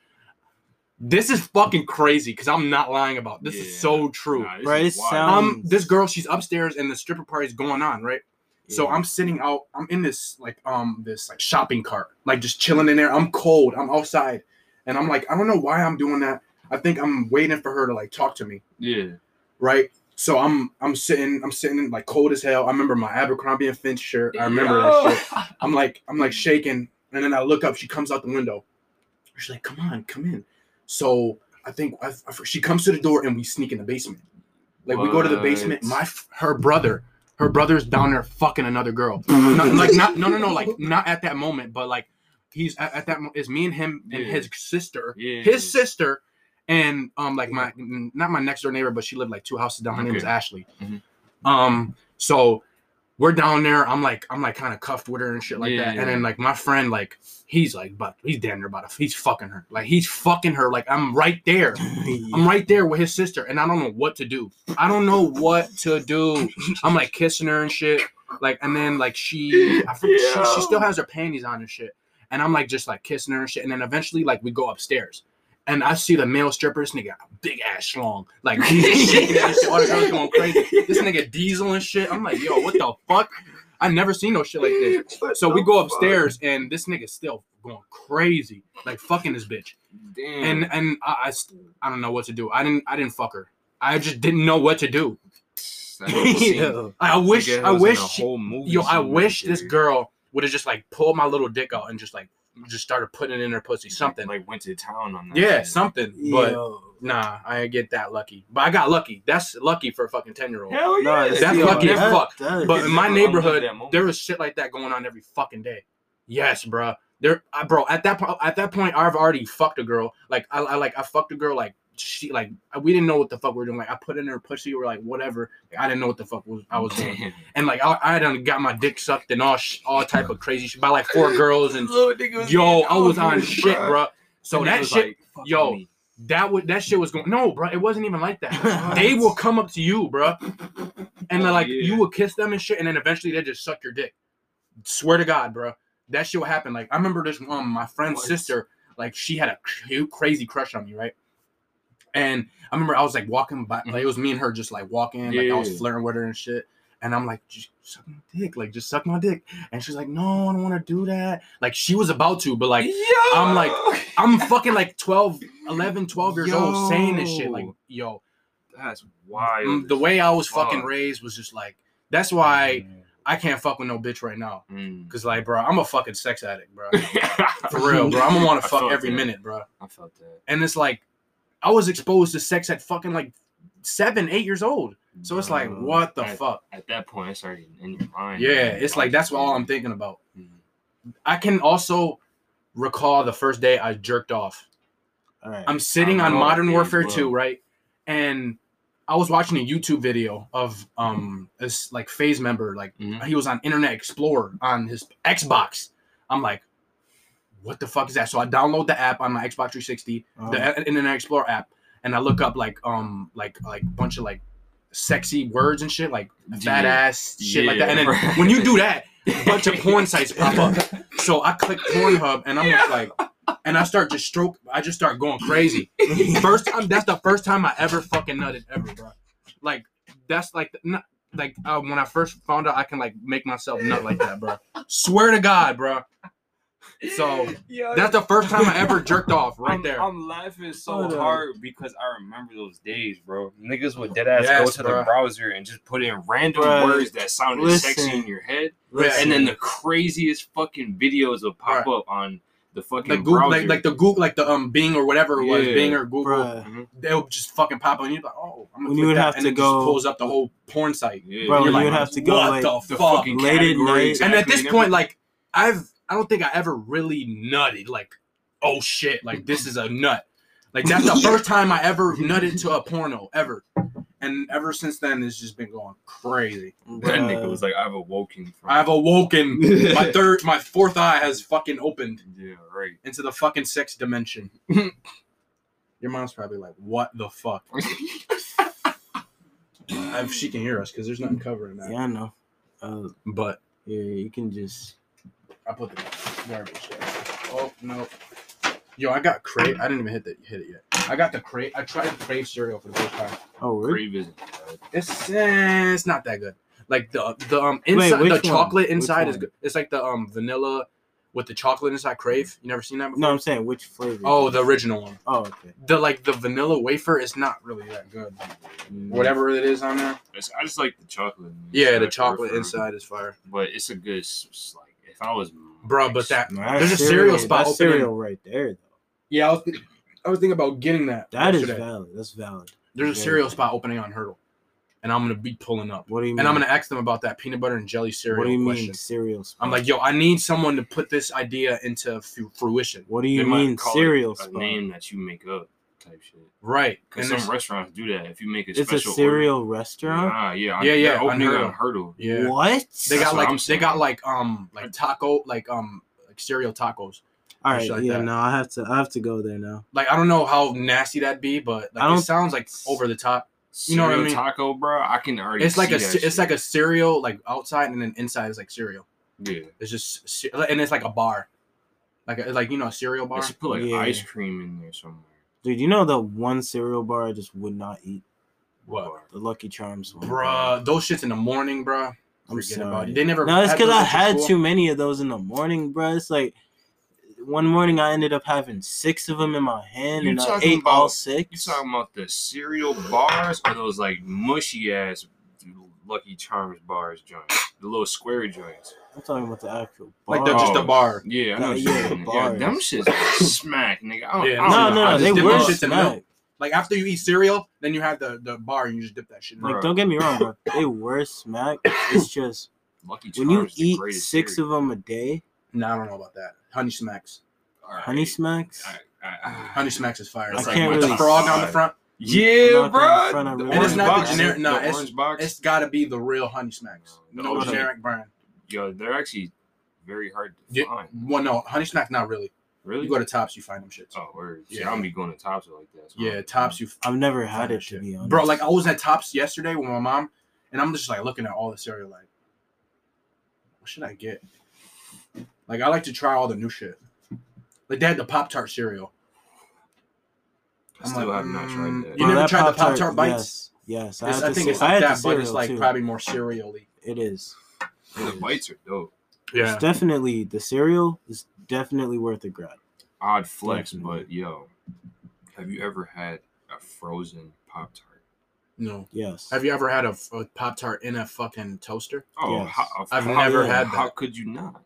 This is fucking crazy because I'm not lying about this. Yeah. Is so true. Nah, this Right, is it sounds- Um, this girl, she's upstairs and the stripper party's going on, right? So I'm sitting out. I'm in this like um this like shopping cart, like just chilling in there. I'm cold. I'm outside, and I'm like, I don't know why I'm doing that. I think I'm waiting for her to like talk to me, Yeah. right? So I'm I'm sitting I'm sitting like cold as hell. I remember my Abercrombie and Finch shirt. I remember that shit. I'm like I'm like shaking, and then I look up. She comes out the window. She's like, "Come on, come in." So I think I, I, she comes to the door, and we sneak in the basement. Like we go to the basement. My her brother, her brother's down there fucking another girl. Not- like not no no no like not at that moment, but like he's at, at that moment. It's me and him and Yeah. his sister, Yeah. his sister, and um like my not my next door neighbor, but she lived like two houses down. Her name was Okay. Ashley. Mhm. Um, so we're down there. I'm like, I'm like kind of cuffed with her and shit like Yeah, that. yeah. And then like my friend, like he's like, but he's damn near about to, he's fucking her. Like he's fucking her. Like I'm right there. I'm right there with his sister, and I don't know what to do. I don't know what to do. I'm like kissing her and shit. Like, and then like she, I forget, she, she still has her panties on and shit. And I'm like just like kissing her and shit. And then eventually, like we go upstairs, and I see the male strippers, nigga, big ass schlong, like he's shaking that shit. All the girls going crazy. This nigga diesel and shit. I'm like, yo, what the fuck? I never seen no shit like this. So we go upstairs, and this nigga's still going crazy, like fucking this bitch Damn. and and I, I I don't know what to do. I didn't I didn't fuck her. I just didn't know what to do. That's insane. Yo. I wish Nigga I wish whole movie yo I wish this girl would have just like pulled my little dick out and just like just started putting it in her pussy something. like went to town on that. yeah, shit. something. But Yo. nah, I didn't get that lucky. But I got lucky. That's lucky for a fucking ten year old. Hell No, yeah. That's yo, lucky as that fuck. does. But in my neighborhood, unlived there was shit like that going on every fucking day. Yes, bro. There, I, bro. At that point, at that point, I've already fucked a girl. Like I, I like I fucked a girl. Like she, like we didn't know what the fuck we were doing. Like I put in her pussy or like whatever. I didn't know what the fuck was I was doing. And like I, I done got my dick sucked and all sh- all type of crazy shit by like four girls and yo, I was on shit, bro. So And that shit, like, yo, me. that would that shit was going. No, bro, it wasn't even like that. they will come up to you, bro, and Oh, like yeah. you will kiss them and shit, and then eventually they just suck your dick. Swear to God, bro, that shit will happen. Like I remember this um my friend's What? sister, like she had a cr- crazy crush on me, right? And I remember I was like walking by, like it was me and her just like walking, like I was Yeah. flirting with her and shit. And I'm like, just suck my dick, like just suck my dick. And she's like, no, I don't want to do that. Like she was about to, but like I'm like, I'm fucking like 12, 11, 12 years old saying this shit. Like, Yo. yo, that's wild. mm, the way I was fucking Fuck. raised was just like, that's why I can't fuck with no bitch right now. Mm. Cause like, bro, I'm a fucking sex addict, bro. For real, bro. I'm gonna want to fuck every that. minute, bro. I felt that. And it's like, I was exposed to sex at fucking like seven, eight years old. So it's like, Bro, what the at, fuck? At that point, it's already in your mind. Yeah, it's like that's all I'm thinking about. Mhm. I can also recall the first day I jerked off. All right. I'm sitting on Modern Warfare well. 2, right? And I was watching a YouTube video of um this like FaZe member, like Mhm. he was on Internet Explorer on his Xbox. I'm like, what the fuck is that? So I download the app on my Xbox 360, Um, the Internet Explorer app, and I look up like um like like bunch of like sexy words and shit, like fat Yeah. ass shit like that. And then Yeah, when you do that, a bunch of porn sites pop up. So I click Pornhub and I'm just like, and I start just stroke. I just start going crazy. First time. That's the first time I ever fucking nutted ever, bro. Like that's like not like uh, when I first found out I can like make myself nut like that, bro. Swear to God, bro. So Yo, that's the first time I ever jerked off right I'm, there. I'm laughing so Hold hard because I remember those days, bro. Niggas would dead ass Yes, go to the browser and just put in random Bruh, words that sounded sexy in your head, Listen. and then the craziest fucking videos will pop up on the fucking like Google, browser. like, like the Google, like the um Bing or whatever it was, Yeah. Bing or Google, Bruh, Mhm. they'll just fucking pop up and you're like, oh, I'm gonna When you would that, have and to it just go- pulls up the whole porn site. yeah, Bro, You're you like, would have to go what like the, the fuck? fucking late at categories night. and at this point, like I've, I don't think I ever really nutted. Like, oh shit, like this is a nut. Like that's the first time I ever nutted to a porno ever, and ever since then it's just been going crazy. that nigga was like, I've awoken from. I've awoken. my third, my fourth eye has fucking opened yeah, right. into the fucking sex dimension. Your mom's probably like, "What the fuck?" If she can hear us, because there's nothing covering that. Yeah, I know. Uh, But yeah, you can just. I put the garbage there. Oh no. Yo, I got crave. I didn't even hit the hit it yet. I got the crave. I tried the crave cereal for the first time. Oh, really? Crave isn't. It's eh, it's not that good. Like the the um inside which the chocolate Which inside is good. It's like the um vanilla with the chocolate inside crave. You never seen that before? No, I'm saying which flavor. Oh, the original one. Oh, okay. The like the vanilla wafer is not really that good. Mm. Whatever it is on there. It's- I just like the chocolate. Yeah, the chocolate for- inside is fire, But it's a good, s- s- like, if I was. bro. But that that's There's a cereal spot That's opening. cereal right there, though. yeah, I was, th- I was thinking about getting that. That is yesterday. valid. That's valid. There's a Very cereal valid. spot opening on Hertel, and I'm gonna be pulling up. What do you mean? And I'm gonna ask them about that peanut butter and jelly cereal What do you question. mean cereal? Spot? I'm like, yo, I need someone to put this idea into fu- fruition. what do They you might mean call it cereal A spot? name that you make up, type shit. Right. Because some restaurants do that. If you make a It's a special cereal order. restaurant. Ah, yeah, Yeah, yeah, they're on Opening Hertel. yeah. What? They That's got what like I'm they got like um like taco like um like cereal tacos. All and like yeah. that. No, I have to. I have to go there now. Like I don't know how nasty that'd be, but like I don't- it sounds like over the top. You know what I mean? Taco, bro. I can already. It's like see a it's shit. like a cereal like outside and then inside is like cereal. yeah. It's just and it's like a bar, like a, like you know a cereal They bar. should put like Yeah. ice cream in there somewhere. Dude, you know the one cereal bar I just would not eat? What? The Lucky Charms one. Bruh, those shits in the morning, bruh. I'm Forget sorry. about it. They never. No, it's because I had school? too many of those in the morning, bro. It's like one morning I ended up having six of them in my hand, You and I talking ate all six. You talking about the cereal bars or those like mushy ass Lucky Charms bars joints, the little square joints? I'm talking about the actual bar. Like bar. the, just a bar. Yeah, I know. Yeah, you're the yeah, them shits smack, nigga. I don't, Yeah, I don't no, know no, how no, they dip were them shits milk. smack. Like after you eat cereal, then you have the the bar and you just dip that shit in. Bro. Like, don't get me wrong, bro. They were smack. It's just Lucky when you eat six cereal. of them a day, No, I don't know about that. Honey Smacks. All right. Honey Smacks. I- I- I- Honey Smacks is fire. That's It's I like can't with really the frog on the front. Yeah, bro. that in front, I The really- And it's orange not the generic- no, the it's- It's got to be the real Honey Smacks. The No OG. generic brand. Yo, they're actually very hard to Yeah. find. Well, no, Honey Smack not really. Really? You go to Tops, you find them shits. oh, word. Yeah, Yeah. I'm be going to Tops like that. so Yeah, Tops. You I've never had it that to shit. be honest, bro. Like I was at Tops yesterday with my mom, and I'm just like looking at all the cereal. Like, what should I get? Like I like to try all the new shit. Like they had the Pop Tart cereal. I I'm still like, have not mm, tried that. You Bro, never that tried the Pop-Tart, Pop Tart bites? Yes, yes. I, It's- I think ce- it's like had that, but it's like too. probably more cereally. It is. The bites are dope. Yeah. It's definitely the cereal is definitely worth a grab. Odd flex, Definitely. but yo, have you ever had a frozen Pop Tart? No. Yes. Have you ever had a, Pop Tart in a fucking toaster? Oh, Yes. how, I've how- never yeah. had How could you not?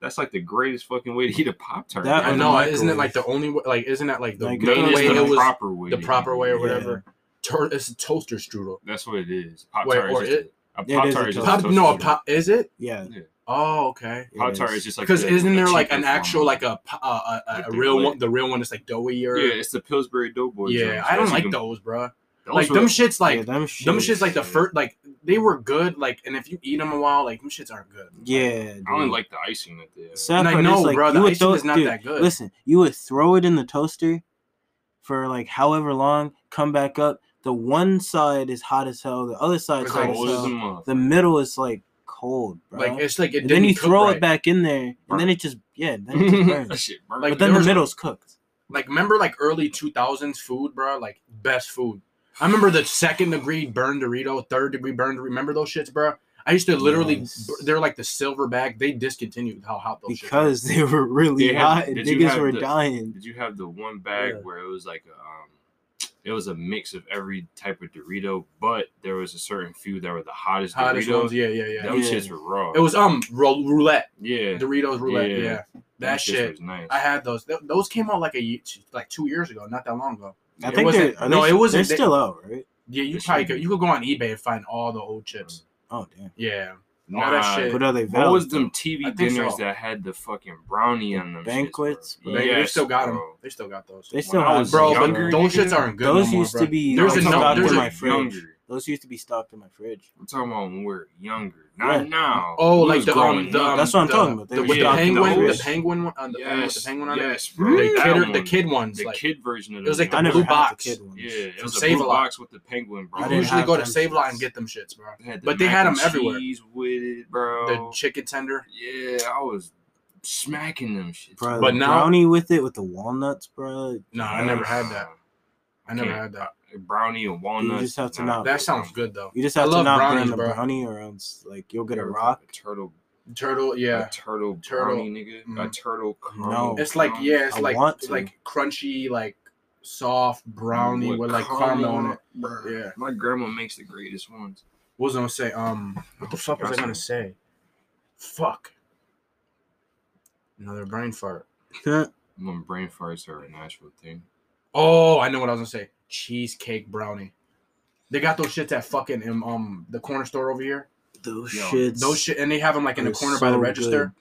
That's like the greatest fucking way to eat a Pop Tart. That I know, isn't it like the only way? Like, isn't that like the Like, main way the it was? proper way. the proper way it. or Yeah. whatever. Tur- it's a toaster strudel. That's what it is. Pop Wait, Tart or is it- a, a Pop Tart is just toaster a Pop, no, a pop. Is it? Yeah. Oh, okay. Pop Tart is. is just like Because isn't there like an actual like it. a uh, a, a, a real one? The real one is like doughy or Yeah, it's the Pillsbury Doughboy. yeah. joints. I don't like even- those, bro. Those Like were- them shits, like yeah, them them shits. shits, like the first, like they were good. Like, and if you eat them a while, like them shits aren't good. Yeah. I only dude. like the icing that they have. Sad And I know, like, bro, the you would icing throw- is not dude, that good. Listen, you would throw it in the toaster for like however long, come back up. the one side is hot as hell, the other side It's hot as Cold hell. The middle is like cold, bro. Like it's like it and then you throw right. it back in there, and then it just yeah, then it just burns. that shit burn. Like, but then the was- middle's cooked. Like remember like early two thousands food, bro? Like best food. I remember the second degree burn Dorito, third degree burn. Dorito. Remember those shits, bro? I used to literally. Yes. They're like the silver bag. They discontinued how hot those shits. were. Because they were really They had- hot and niggas were the- dying. Did you have the one bag Yeah. where it was like a, um, it was a mix of every type of Dorito, but there was a certain few that were the hottest, hottest Doritos. ones. Yeah, yeah, yeah. Them Yeah. shits were raw. It was um roulette yeah. Doritos roulette. Yeah. Yeah, them that shit. was nice. I had those. Th- those came out like a ye- like two years ago, not that long ago. I It think wasn't- they're, no, they, it wasn't- They're they- still out, right? Yeah, you It probably could. You could go on eBay and find all the old chips. Oh damn. Yeah, nah, all that shit. What are they? What valid was them? TV dinners so. that had the fucking brownie on them? Banquets, bro. they, they still got them. bro. They still got those. They still When I have was bro, those, but younger, those shits aren't good. Those no more, used to be There's like a there's a my fridge. younger. Those used to be stocked in my fridge. I'm talking about when we were younger, not Yeah. now. Oh, We like was the growing um, the, up. um, That's what I'm the- talking about. They The, were with the stocked in the penguin, the fridge. penguin one, on the penguin with yes, the penguin on it. yes, bro. The that kid, one. the kid ones, the like kid version of It It was them like the I never blue had box. the kid ones. Yeah, it From was a Save blue a Lot. box with the penguin, bro. I I didn't usually have go to them Save a Lot and shits. get them shits, bro. They had the But they mac had and 'em everywhere. Cheese with it, bro. The chicken tender. yeah, I was smacking them shit. Bro, But the now- brownie with it with the walnuts, bro. No, I never had that. I never had that. Brownie and walnuts. just have to nah, not- That sounds good though. You just I have to love not brownies, burn the bro. brownie, or else like you'll get a Or rock. A turtle, Turtle, a yeah. turtle, Turtle. brownie, nigga. A Mhm. turtle. No. It's like yeah, it's I like want to. like crunchy, like soft brownie with, like caramel on it. Bruh. Yeah. My grandma makes the greatest ones. What was I gonna say? Um, what the fuck was I gonna say? Fuck. Another brain fart. When brain farts are a natural thing. Oh, I know what I was gonna say. Cheesecake brownie. They got those shits at fucking um, um the corner store over here. Those Yo, shits. Those shit, and they have them like in the are corner by the register. good.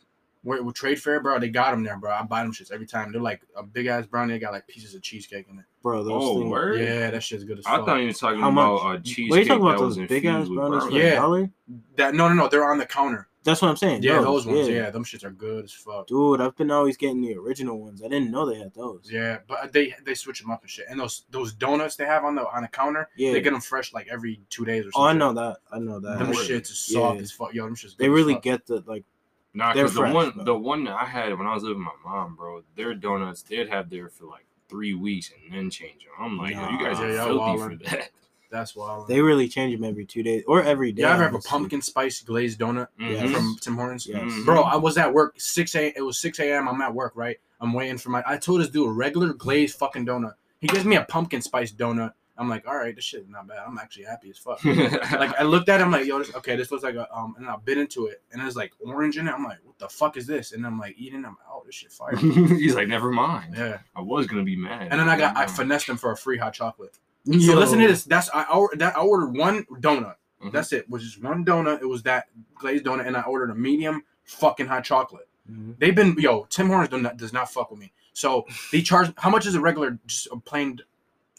Where with trade fair, bro, they got them there, bro. I buy them shits every time. They're like a big ass brownie. They got like pieces of cheesecake in it. bro. Those Oh, things. word? Yeah, that shit's good as I thought you were talking How about much? a cheesecake. What are you talking about? Those big ass infused with brownies for brownie. a Yeah. dollar? that no, no, no. They're on the counter. That's what I'm saying. Yeah, those ones. Yeah. them shits are good as fuck. Dude, I've been always getting the original ones. I didn't know they had those. Yeah, but they they switch them up and shit. And those those donuts they have on the on the counter, Yeah. they get them fresh like every two days or something. oh, I know that. I know that. Them shits is soft Yeah. as fuck. Yo, them shits. They good as really fuck. get the like. Nah, because the one bro. the one that I had when I was living with my mom, bro, their donuts they'd have there for like three weeks and then change them. I'm like, yo, you guys are Yeah, y'all filthy wildin'. for that. That's wild. They really change them every two days or every day. you ever have a pumpkin spice glazed donut Yes. Mhm. from Tim Hortons? Yes. Mhm. Bro, I was at work six a. It was six a.m. I'm at work, right? I'm waiting for my. I told this dude a regular glazed fucking donut. He gives me a pumpkin spice donut. I'm like, all right, this shit is not bad. I'm actually happy as fuck. like I looked at him like, yo, this, okay, this looks like a um, and I bit into it, and there's like orange in it. I'm like, what the fuck is this? And I'm like eating. I'm like, oh, this shit fire. He's like, never mind. yeah. I was gonna be mad. And then I got I Never mind. finessed him for a free hot chocolate. So listen to this. That's I or- that I ordered one donut. Mhm. That's it. Was just one donut. It was that glazed donut, and I ordered a medium fucking hot chocolate. Mhm. They've been yo. Tim Hortons do not, does not fuck with me. So they charge. How much is a regular just a plain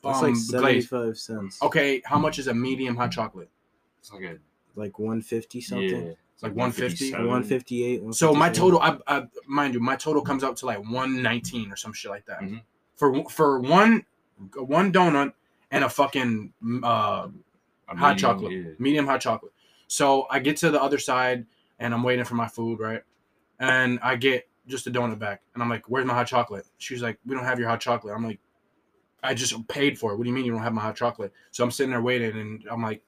That's um, like glaze? seventy-five cents. Okay, how much is a medium hot chocolate? It's like a Like one fifty something. yeah, it's Like 150? 157. One fifty-eight. So my total, I, I mind you, my total comes out to like one nineteen or some shit like that Mhm. for for one one donut and a fucking uh, A hot medium, chocolate, yeah. medium hot chocolate. So I get to the other side and I'm waiting for my food, right? And I get just a donut back, and I'm like, "Where's my hot chocolate?" She's like, "We don't have your hot chocolate." I'm like, "I just paid for it. What do you mean you don't have my hot chocolate?" So I'm sitting there waiting, and I'm like,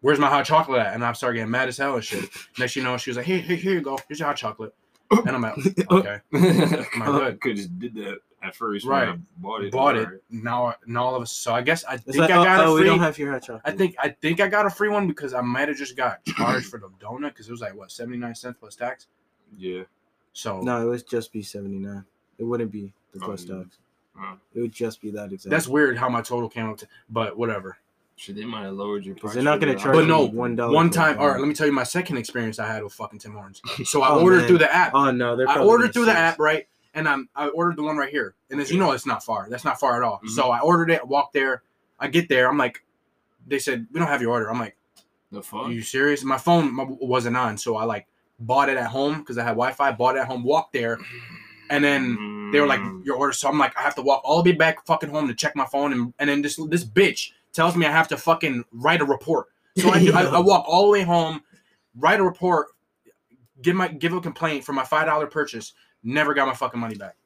"Where's my hot chocolate at?" And I start getting mad as hell and shit. Next, you know, she was like, "Here, here, here you go. Here's your hot chocolate." And I'm like, "Okay." My good. Could just did that at first. Right. When I bought it. bought it. Alright. Now, now all of a so I guess I It's think like, I oh, got oh, a we free. don't have your hot chocolate. I think I think I got a free one because I might have just got charged for the donut because it was like what seventy nine cents plus tax. Yeah. So no, it would just be seventy-nine. It wouldn't be the Oh, plus yeah. tax. Uh, It would just be that exact. that's weird how my total came up to, but whatever. Should they might have lowered your price. they're not gonna charge But no, one dollar. One time, a all right, let me tell you my second experience I had with fucking Tim Hortons. So I Oh, ordered man. through the app. Oh no, they're. I ordered gonna through the app, right? And I'm I ordered the one right here. And as you know, it's not far. That's not far at all. Mhm. So I ordered it, walked there. I get there. I'm like, they said we don't have your order. I'm like, The fuck? are you serious? My phone wasn't on, so I like bought it at home because I had Wi-Fi. Bought it at home, walked there, and then they were like your order. So I'm like, I have to walk all the way back fucking home to check my phone, and and then this this bitch tells me I have to fucking write a report. So I, do, I, I walk all the way home, write a report, give my give a complaint for my five dollar purchase. Never got my fucking money back.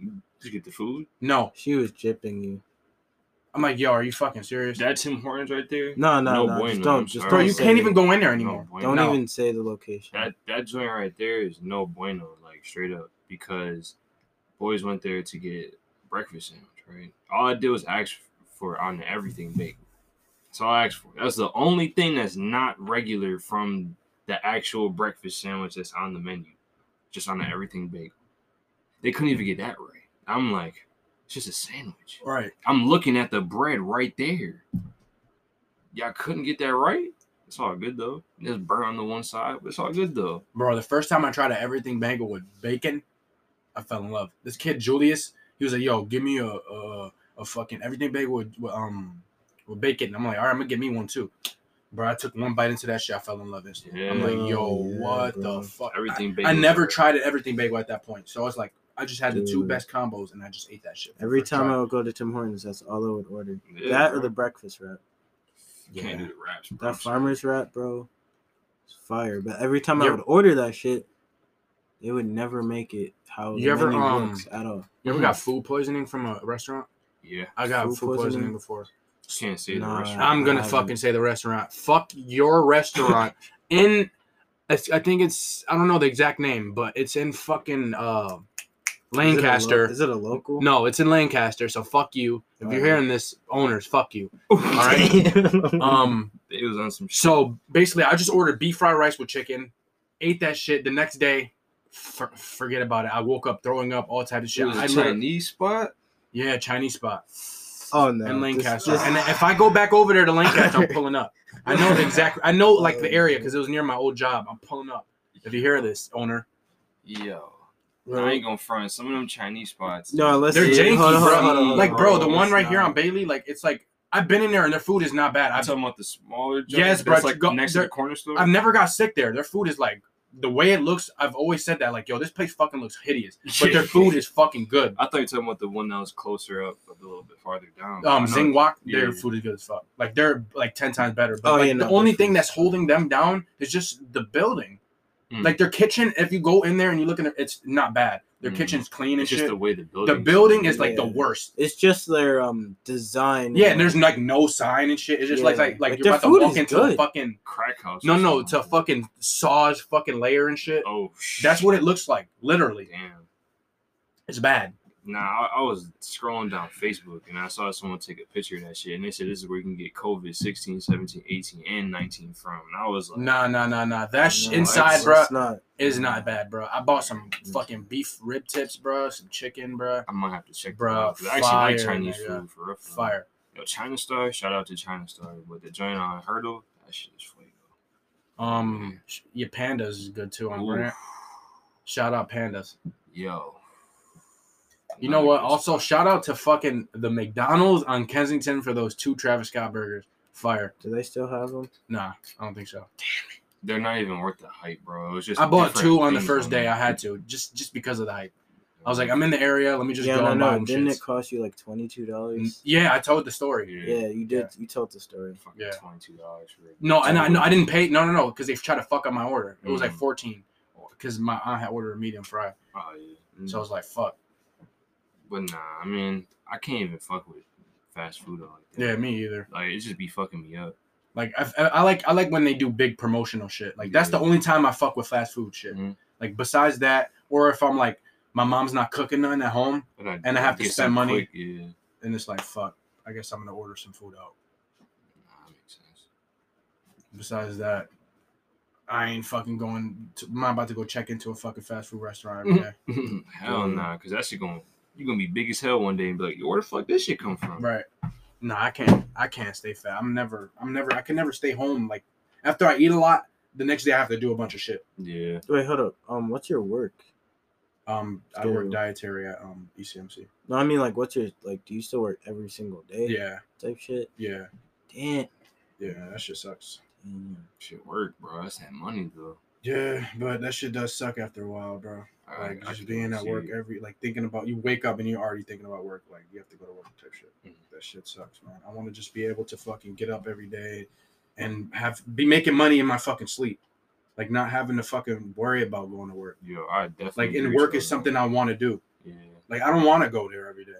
Did you get the food? No, She was jipping you. I'm like, yo, are you fucking serious? That Tim Hortons right there. No, no, No no. bueno, just don't. Just. Bro, you say can't even go in there No anymore. bueno. Don't No. even say the location. That that joint right there is no bueno, like straight up, because boys went there to get breakfast sandwich, right? All I did was ask for on the everything bagel. That's all I asked for. That's the only thing that's not regular from the actual breakfast sandwich that's on the menu, just on the everything bagel. They couldn't even get that right. I'm like, it's just a sandwich. Right. I'm looking at the bread right there. Y'all couldn't get that right. It's all good though. Just burn on the one side, but it's all good though. Bro, the first time I tried an everything bagel with bacon, I fell in love. This kid Julius, he was like, "Yo, give me a a, a fucking everything bagel with, with um with bacon." And I'm like, "All right, I'm gonna get me one too." Bro, I took one bite into that shit. I fell in love instantly. I'm like, "Yo, Yeah, what bro. the fuck?" Everything I, bagel. I never tried an everything bagel at that point, so I was like, I just had the two best combos, and I just ate that shit. Every time try. I would go to Tim Hortons, that's all I would order. Yeah, that bro. or the breakfast wrap. You can't do the wraps. Bro. That farmer's wrap, bro, it's fire. But every time I would order that shit, they would never make it how You ever, um, at all. You ever got food poisoning from a restaurant? Yeah, I got Food food, poisoning? poisoning? before. Can't say Nah. the restaurant. I'm gonna fucking say the restaurant. Fuck your restaurant in. I think it's I don't know the exact name, but it's in fucking uh, Is it lo- Lancaster. Is it a local? No, it's in Lancaster. So fuck you. If you're Alright. hearing this, owners, fuck you. All right. Um. It was on some. Shit. So basically, I just ordered beef fried rice with chicken. Ate that shit. The next day, for, forget about it. I woke up throwing up all types of It shit. was a I literally- Chinese spot. yeah, Chinese spot oh no. in this- Lancaster. this- and if I go back over there to Lancaster, I'm pulling up. I know the exact. I know oh, like the area because it was near my old job. I'm pulling up. If you hear this, owner, Yo, Bro, I ain't gonna front some of them Chinese spots. No, unless they're Yeah, janky, hold on, bro. hold on, hold on, like, hold bro, the one It's right here on Bailey, like, it's like I've been in there and their food is not bad. I'm I've talking about the smaller. Joints Yes, bro, like go- next to the corner store. I've never got sick there. Their food is like the way it looks. I've always said that, like, yo, this place fucking looks hideous, but their food is fucking good. I thought you were talking about the one that was closer up, a little bit farther down. Um, I know- Zing Wok, their Yeah. food is good as fuck. Like they're like ten times better. But Oh, like, yeah, the no, only thing food's that's holding them down is just the building. Mm. Like their kitchen, if you go in there and you look in it, it's not bad. Their Mm. kitchen's clean and It's just shit. the way the building. The building. building is like the worst. It's just their um design. Yeah, and there's like no sign and shit. It's just like Yeah. like like, Like, you're their about to food walk is into a fucking crack house. no no something. to fucking saws fucking layer and shit. Oh, shit. That's what it looks like. Literally, Damn. it's bad. Nah, I, I was scrolling down Facebook and I saw someone take a picture of that shit and they said this is where you can get COVID 16, 17, 18, and 19 from. And I was like, Nah nah nah nah. That sh- No, inside, it's- bro, It's not. is not bad, bro. I bought some fucking beef rib tips, bro. Some chicken, bro. I might have to check bro. that out. 'cause I actually like fire, Chinese nigga. food for real. for real. Fire. Yo, China Star, shout out to China Star. But the joint on Hertel, that shit is fuego. Um, your pandas is good too on Ooh. brand. Shout out pandas. Yo. You know what? Also, shout out to fucking the McDonald's on Kensington for those two Travis Scott burgers. Fire. Do they still have them? Nah, I don't think so. Damn it. They're not even worth the hype, bro. It was just I bought two on the things first day. there. I had to just just because of the hype. I was like, I'm in the area. Let me just yeah, go no, and no. buy them Didn't shits. it cost you like twenty two dollars? Yeah, I told the story. Yeah. Yeah, you did. You told the story. Fucking Yeah. $22 for. No, and I no, I didn't pay. No, no, no, because they tried to fuck up my order. It was like Mm. 14 because my aunt had ordered a medium fry. Oh, yeah. So I was like, fuck. But nah, I mean, I can't even fuck with fast food like that. Yeah, me either. Like it just be fucking me up. Like I, I like I like when they do big promotional shit. Like that's the only time I fuck with fast food shit. Mhm. Like besides that, or if I'm like my mom's not cooking nothing at home, And I, And I have to spend money. quick- yeah, and it's like fuck. I guess I'm gonna order some food out. nah, that makes sense. Besides that, I ain't fucking going. To, I'm not about to go check into a fucking fast food restaurant every day. hell nah, because that shit going you gonna be big as hell one day and be like, yo, where the fuck this shit come from? right. No, I can't. I can't stay fat. I'm never. I'm never. I can never stay home. Like after I eat a lot, the next day I have to do a bunch of shit. Yeah. Wait, hold up. Um, what's your work? Um, I work dietary at um ECMC. No, I mean like, what's your like? Do you still work every single day? Yeah, Type shit. yeah, Damn. yeah. That shit sucks. Damn. Shit work, bro. That's that money though. Yeah, but that shit does suck after a while, bro. I- Like I just can being at work every like thinking about you wake up and you're already thinking about work. Like you have to go to work type shit. Mhm. That shit sucks, man. I want to just be able to fucking get up every day and have be making money in my fucking sleep. Like not having to fucking worry about going to work. Yeah, I definitely Like in agree work is something I want to do. Yeah, Like I don't want to go there every day.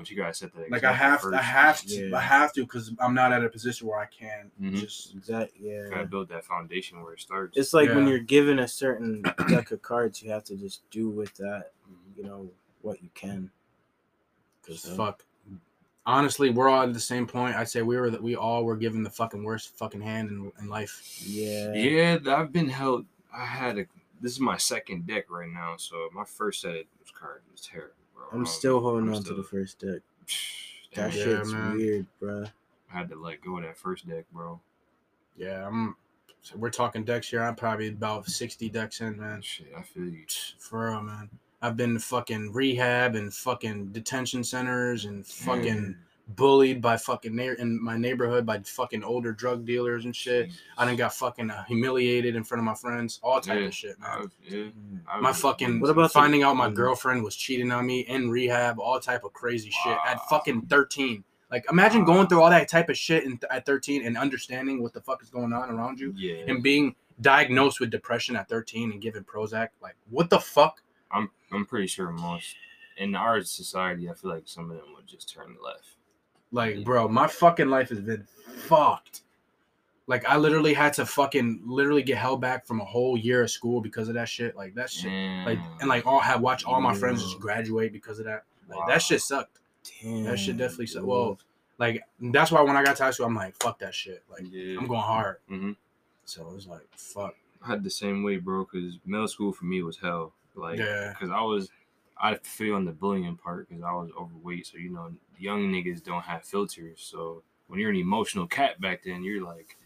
But you gotta set that. Like I have, first. I have to, Yeah. I have to, because I'm not at a position where I can Mhm. just. Exactly. Yeah. Gotta build that foundation where it starts. It's like when you're given a certain deck of cards, you have to just do with that, you know, what you can. Cause uh, fuck. Honestly, we're all at the same point. I'd say we were that we all were given the fucking worst fucking hand in, in life. yeah, Yeah, I've been held. I had a. This is my second deck right now, so my first set of cards was terrible, bro. I'm Um, still holding I'm on still- to the first deck. Damn, That Yeah, shit's man. weird, bro. I had to let go of that first deck, bro. Yeah, I'm. So we're talking decks here. I'm probably about sixty decks in, man. Shit, I feel you. For real, man. I've been to fucking rehab and fucking detention centers and fucking bullied by fucking neigh- in my neighborhood by fucking older drug dealers and shit. I done got fucking uh, humiliated in front of my friends, all type Yeah. of shit, man. I was, yeah, I my was- fucking What about the- finding out my girlfriend was cheating on me in rehab, all type of crazy shit at fucking 13. Like imagine going through all that type of shit in, at 13 and understanding what the fuck is going on around you Yeah, and being diagnosed with depression at 13 and given Prozac. Like what the fuck? I'm. I'm pretty sure most in our society, I feel like some of them would just turn left. Like bro, my fucking life has been fucked. Like I literally had to fucking literally get held back from a whole year of school because of that shit. Like that shit. Like and like all have watched all my friends just graduate because of that. Like Wow. that shit sucked. Damn. That shit definitely sucked. dude. Well, like that's why when I got to high school, I'm like, fuck that shit. Like yeah, I'm going hard. Mhm. So it was like, fuck. I had the same way, bro. Because middle school for me was hell. Like, Yeah. because I was, I feel on the bullying part because I was overweight. So you know, young niggas don't have filters. So when you're an emotional cat back then, you're like,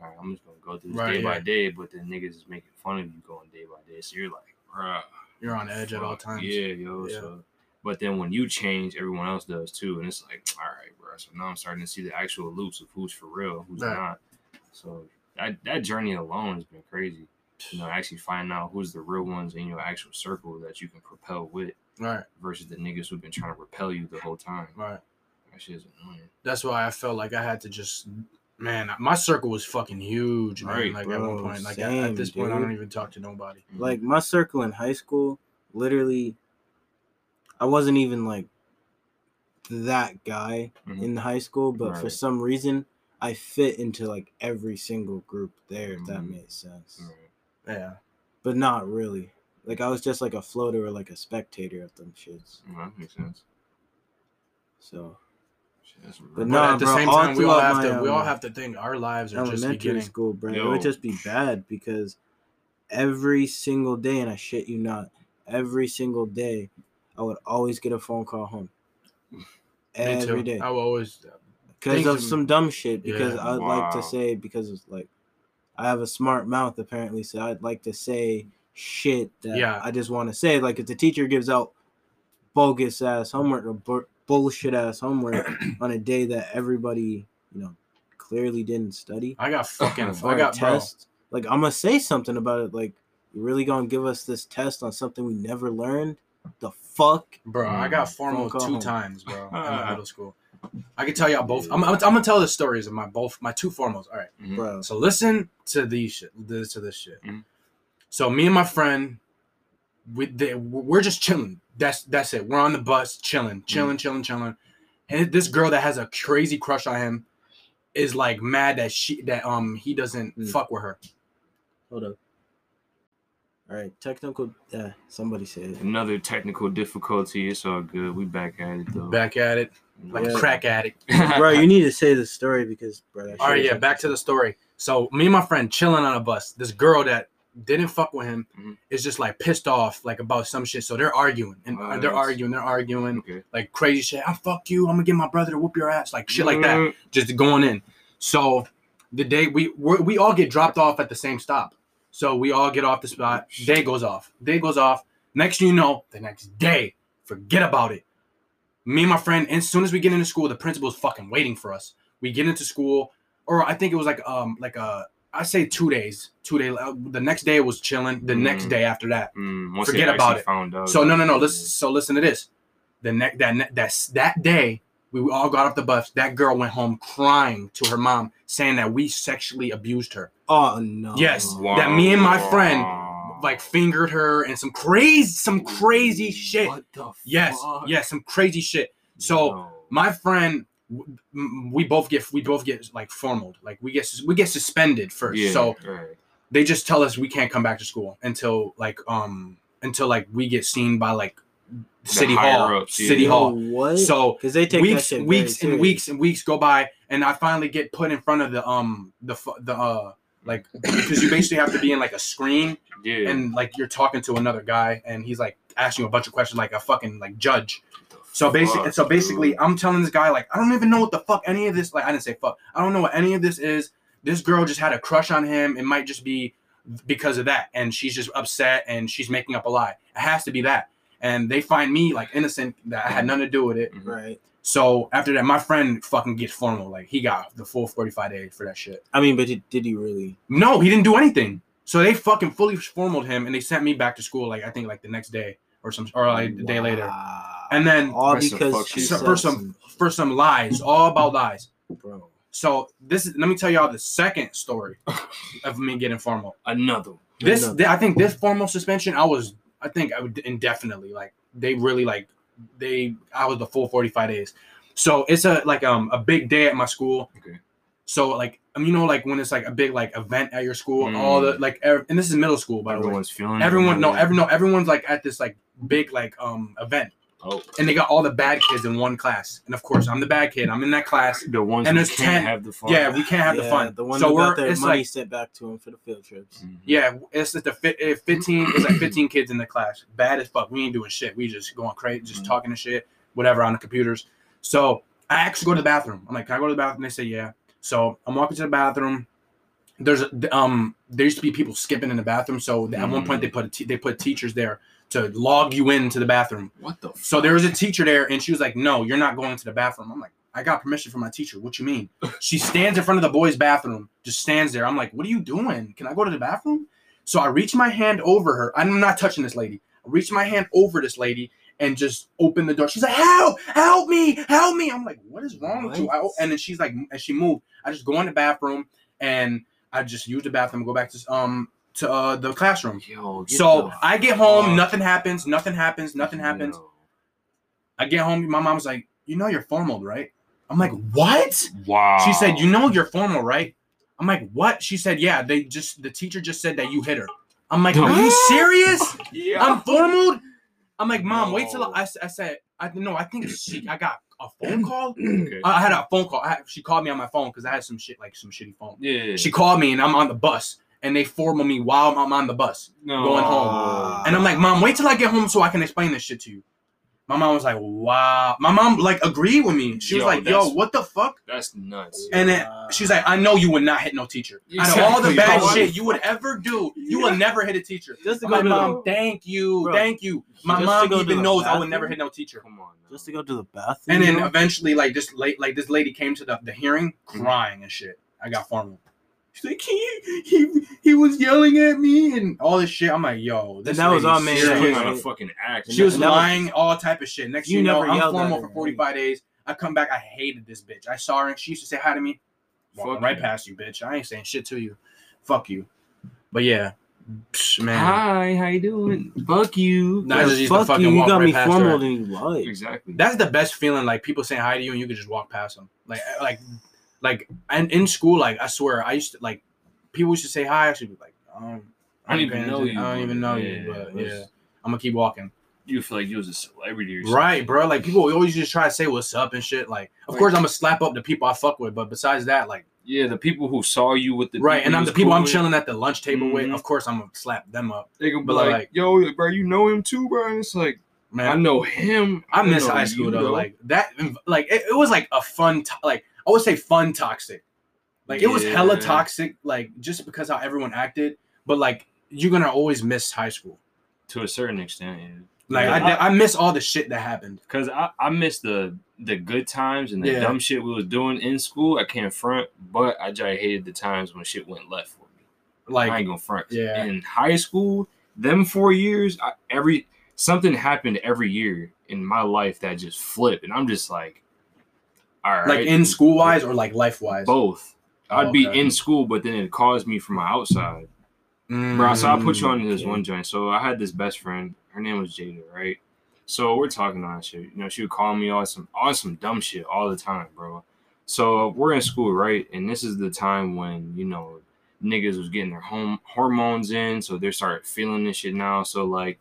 all right, I'm just gonna go through this Right, day by day. But then niggas is making fun of you going day by day. So you're like, bruh, You're on edge at all times. Yeah, yo. Yeah. So, but then when you change, everyone else does too, and it's like, all right, bro. So now I'm starting to see the actual loops of who's for real, who's Right. not. So that that journey alone has been crazy. You know, actually find out who's the real ones in your actual circle that you can propel with, Right, versus the niggas who've been trying to repel you the whole time. right. That shit's annoying. That's why I felt like I had to just, man, my circle was fucking huge, man. Right, like at one point, like at, same, at this point, I don't even talk to nobody. like my circle in high school literally i wasn't even like that guy Mhm. in high school but for some reason i fit into like every single group there if that Mhm. makes sense Right. Yeah, but not really like i was just like a floater or like a spectator of them shits Well, that makes sense. so Shit, that's But no, at the bro, same all time, we all have to, my, we all um, have to think our lives are just elementary beginning. school bro it would just be bad because every single day and i shit you not every single day i would always get a phone call home Me every day I will always. because of some dumb shit. Because Yeah. I'd like to say because it's like I have a smart mouth apparently, so I'd like to say shit that Yeah. I just want to say. Like if the teacher gives out bogus ass homework or bu- bullshit ass homework on a day that everybody you know clearly didn't study I got fucking. I got bro. like I'm gonna say something about it. Like you really gonna give us this test on something we never learned? The fuck? Bro, I Mm. got formal two home. times, bro, in middle school. I can tell y'all both. I'm, I'm, I'm gonna tell the stories of my both my two formals. All right. Mhm. Bro, So listen to these shit. This to this shit. Mhm. So me and my friend, we they, we're just chilling. That's that's it. We're on the bus chilling, chilling, chilling, chilling. And this girl that has a crazy crush on him is like mad that she that um he doesn't Mm. fuck with her. hold up. All right, technical. Uh, somebody said it. Another technical difficulty. It's all good. We back at it though. Back at it like Yeah. a crack addict. bro, you need to say the story because, bro. that All shit right, is yeah, back to the story. So me and my friend chilling on a bus. This girl that didn't fuck with him Mhm. is just like pissed off like about some shit. So they're arguing and Oh, they're arguing, they're arguing okay. like crazy shit. I fuck you. I'm gonna get my brother to whoop your ass, like shit like that. Mm, Just going in. So the day we we're, we all get dropped off at the same stop. So we all get off the spot. Day goes off. Day goes off. Next you know, the next day, forget about it. Me and my friend, as soon as we get into school, the principal's fucking waiting for us. We get into school, or I think it was like um like a I say two days. Two day. uh, The next day it was chilling. The next Mm. day after that. Mm, Forget about it. Found out. So no, no, no. Listen. So listen to this. The next that ne- that's that day we all got off the bus. That girl went home crying to her mom, saying that we sexually abused her. Oh no. Yes. that me and my friend, Like fingered her and some crazy, some crazy shit. What the Yes, fuck? yes, some crazy shit. So No. my friend, we both get we both get like formaled, like we get we get suspended first. yeah, So right. they just tell us we can't come back to school until like um until like we get seen by like city hall, ups, city Yo, hall. what? So because they take weeks, shit weeks, and weeks and weeks go by, and I finally get put in front of the um the the uh like because you basically have to be in like a screen Yeah. and like you're talking to another guy and he's like asking you a bunch of questions like a fucking like judge. So basically, Fuck, so basically, dude. I'm telling this guy like I don't even know what the fuck any of this like I didn't say fuck I don't know what any of this is. This girl just had a crush on him. It might just be because of that, and she's just upset and she's making up a lie. It has to be that. And they find me like innocent that I had nothing to do with it. Mhm. right. So after that, my friend fucking gets formal. Like he got the full 45 days for that shit. I mean, but did, did he really? No, he didn't do anything. So they fucking fully formaled him and they sent me back to school. Like I think like the next day or some or like the day later. And then all For some because fuck she shit. so for some for some lies, all about lies. bro. So this is let me tell y'all the second story of me getting formal. Another. This Another. th- I think this formal suspension I was I think I would indefinitely like they really like they I was the full 45 days. So it's a like um a big day at my school. Okay. So like um, you know like when it's like a big like event at your school, Mm. all the like ev- and this is middle school by the way. Everyone's feeling. Everyone no every no everyone's like at this like big like um event Oh, and they got all the bad kids in one class. And of course I'm the bad kid. I'm in that class. the ones And there's can't 10 have the fun. Yeah, we can't have the fun. The one so who we're got their money like sent back to him for the field trips. Mhm. Yeah, it's like the fi- uh, 15 it's like 15 kids in the class. Bad as fuck. We ain't doing shit. We just going crazy, just Mhm. talking to shit, whatever on the computers. So I actually go to the bathroom. I'm like, can I go to the bathroom? They say yeah. So I'm walking to the bathroom. There's a, um there used to be people skipping in the bathroom. So at one point they put a te- they put teachers there to log you into the bathroom. What the? So there was a teacher there, and she was like, "No, you're not going to the bathroom." I'm like, "I got permission from my teacher. What you mean?" She stands in front of the boys' bathroom, just stands there. I'm like, "What are you doing? Can I go to the bathroom?" So I reach my hand over her. I'm not touching this lady. I reach my hand over this lady and just open the door. She's like, "Help! Help me! Help me!" I'm like, "What is wrong with you?" I, and then she's like, and she moved. I just go in the bathroom and I just use the bathroom, go back to um to uh, the classroom. Yo, So I get home, nothing happens, nothing happens, nothing happens. Yo. I get home, my mom's like, "You know you're formal, right?" I'm like, "What?" Wow. She said, "You know you're formal, right?" I'm like, "What?" She said, "Yeah, they just the teacher just said that you hit her." I'm like, "Are you serious? Yeah. I'm formal." I'm like, "Mom, wait till No. I, I said I no, I think she I got a phone call. Okay. I I had a phone call. I she called me on my phone because I had some shit like some shitty phone. yeah. She called me and I'm on the bus and they formal me while I'm on the bus. no. going home. And I'm like, Mom, wait till I get home so I can explain this shit to you. My mom was like, Wow. My mom like agreed with me. She was Yo, like, Yo, what the fuck? That's nuts. And then she's like, I know you would not hit no teacher. Out of all the bad Why- shit you would ever do, you will never hit a teacher. Just to I'm go like, to the- Mom, thank you, Bro, thank you. My just mom even the knows I would never hit no teacher. Come on. Now. just to go to the bathroom. And then eventually, like this late, like this lady came to the, the hearing Mm-hmm. crying and shit. I got formal. She's like, he, he he was yelling at me and all this shit. I'm like, yo, this that was all made She's up, on a right? fucking act. She was And that was- lying, all type of shit. Next You you, know, never I'm formal for 45 days. I come back, I hated this bitch. I saw her and she used to say hi to me. Walking Fuck right you. past you, bitch. I ain't saying shit to you. Fuck you. But yeah, psh, man. Hi, how you doing? Fuck you. Nah, just used to Fuck fucking you, you walk got right me past formal her. than you like. Exactly. That's the best feeling. Like people saying hi to you and you could just walk past them. Like, like, like, and in school, like I swear, I used to like people used to say hi. I should be like, um, I don't even know you. I don't even know yeah, you, but was- yeah, I'm gonna keep walking. you feel like you was a celebrity or something. Right, bro. Like people always just try to say what's up and shit. Like, of Right. course, I'm gonna slap up the people I fuck with, but besides that, like, Yeah, the people who saw you with the right, and I'm the people cool I'm with, chilling at the lunch table with. Mhm. Of course, I'm gonna slap them up, They gonna be like, like- "Yo, bro, you know him too, bro." And it's like, man, I know him. I miss high school though. Like that, like it, it was like a fun, to- like I would say fun toxic. Like it was hella toxic, like just because how everyone acted. But like you're gonna always miss high school. to a certain extent, yeah. Like Yeah. I, I miss all the shit that happened. Cause I, I miss the the good times and the Yeah. dumb shit we was doing in school. I can't front, but I just hated the times when shit went left for me. Like I ain't gonna front. yeah. In high school, them four years, I, every something happened every year in my life that just flipped, and I'm just like, all right, like in school wise or like life wise. both. Oh, I'd be okay. in school, but then it caused me from my outside. Mm, Bro, so I'll put you on this one joint. So I had this best friend. Her name was Jada, right? So we're talking on shit. You know, she would call me on some on some dumb shit all the time, bro. So we're in school, right? And this is the time when, you know, niggas was getting their home hormones in, so they started feeling this shit now. So like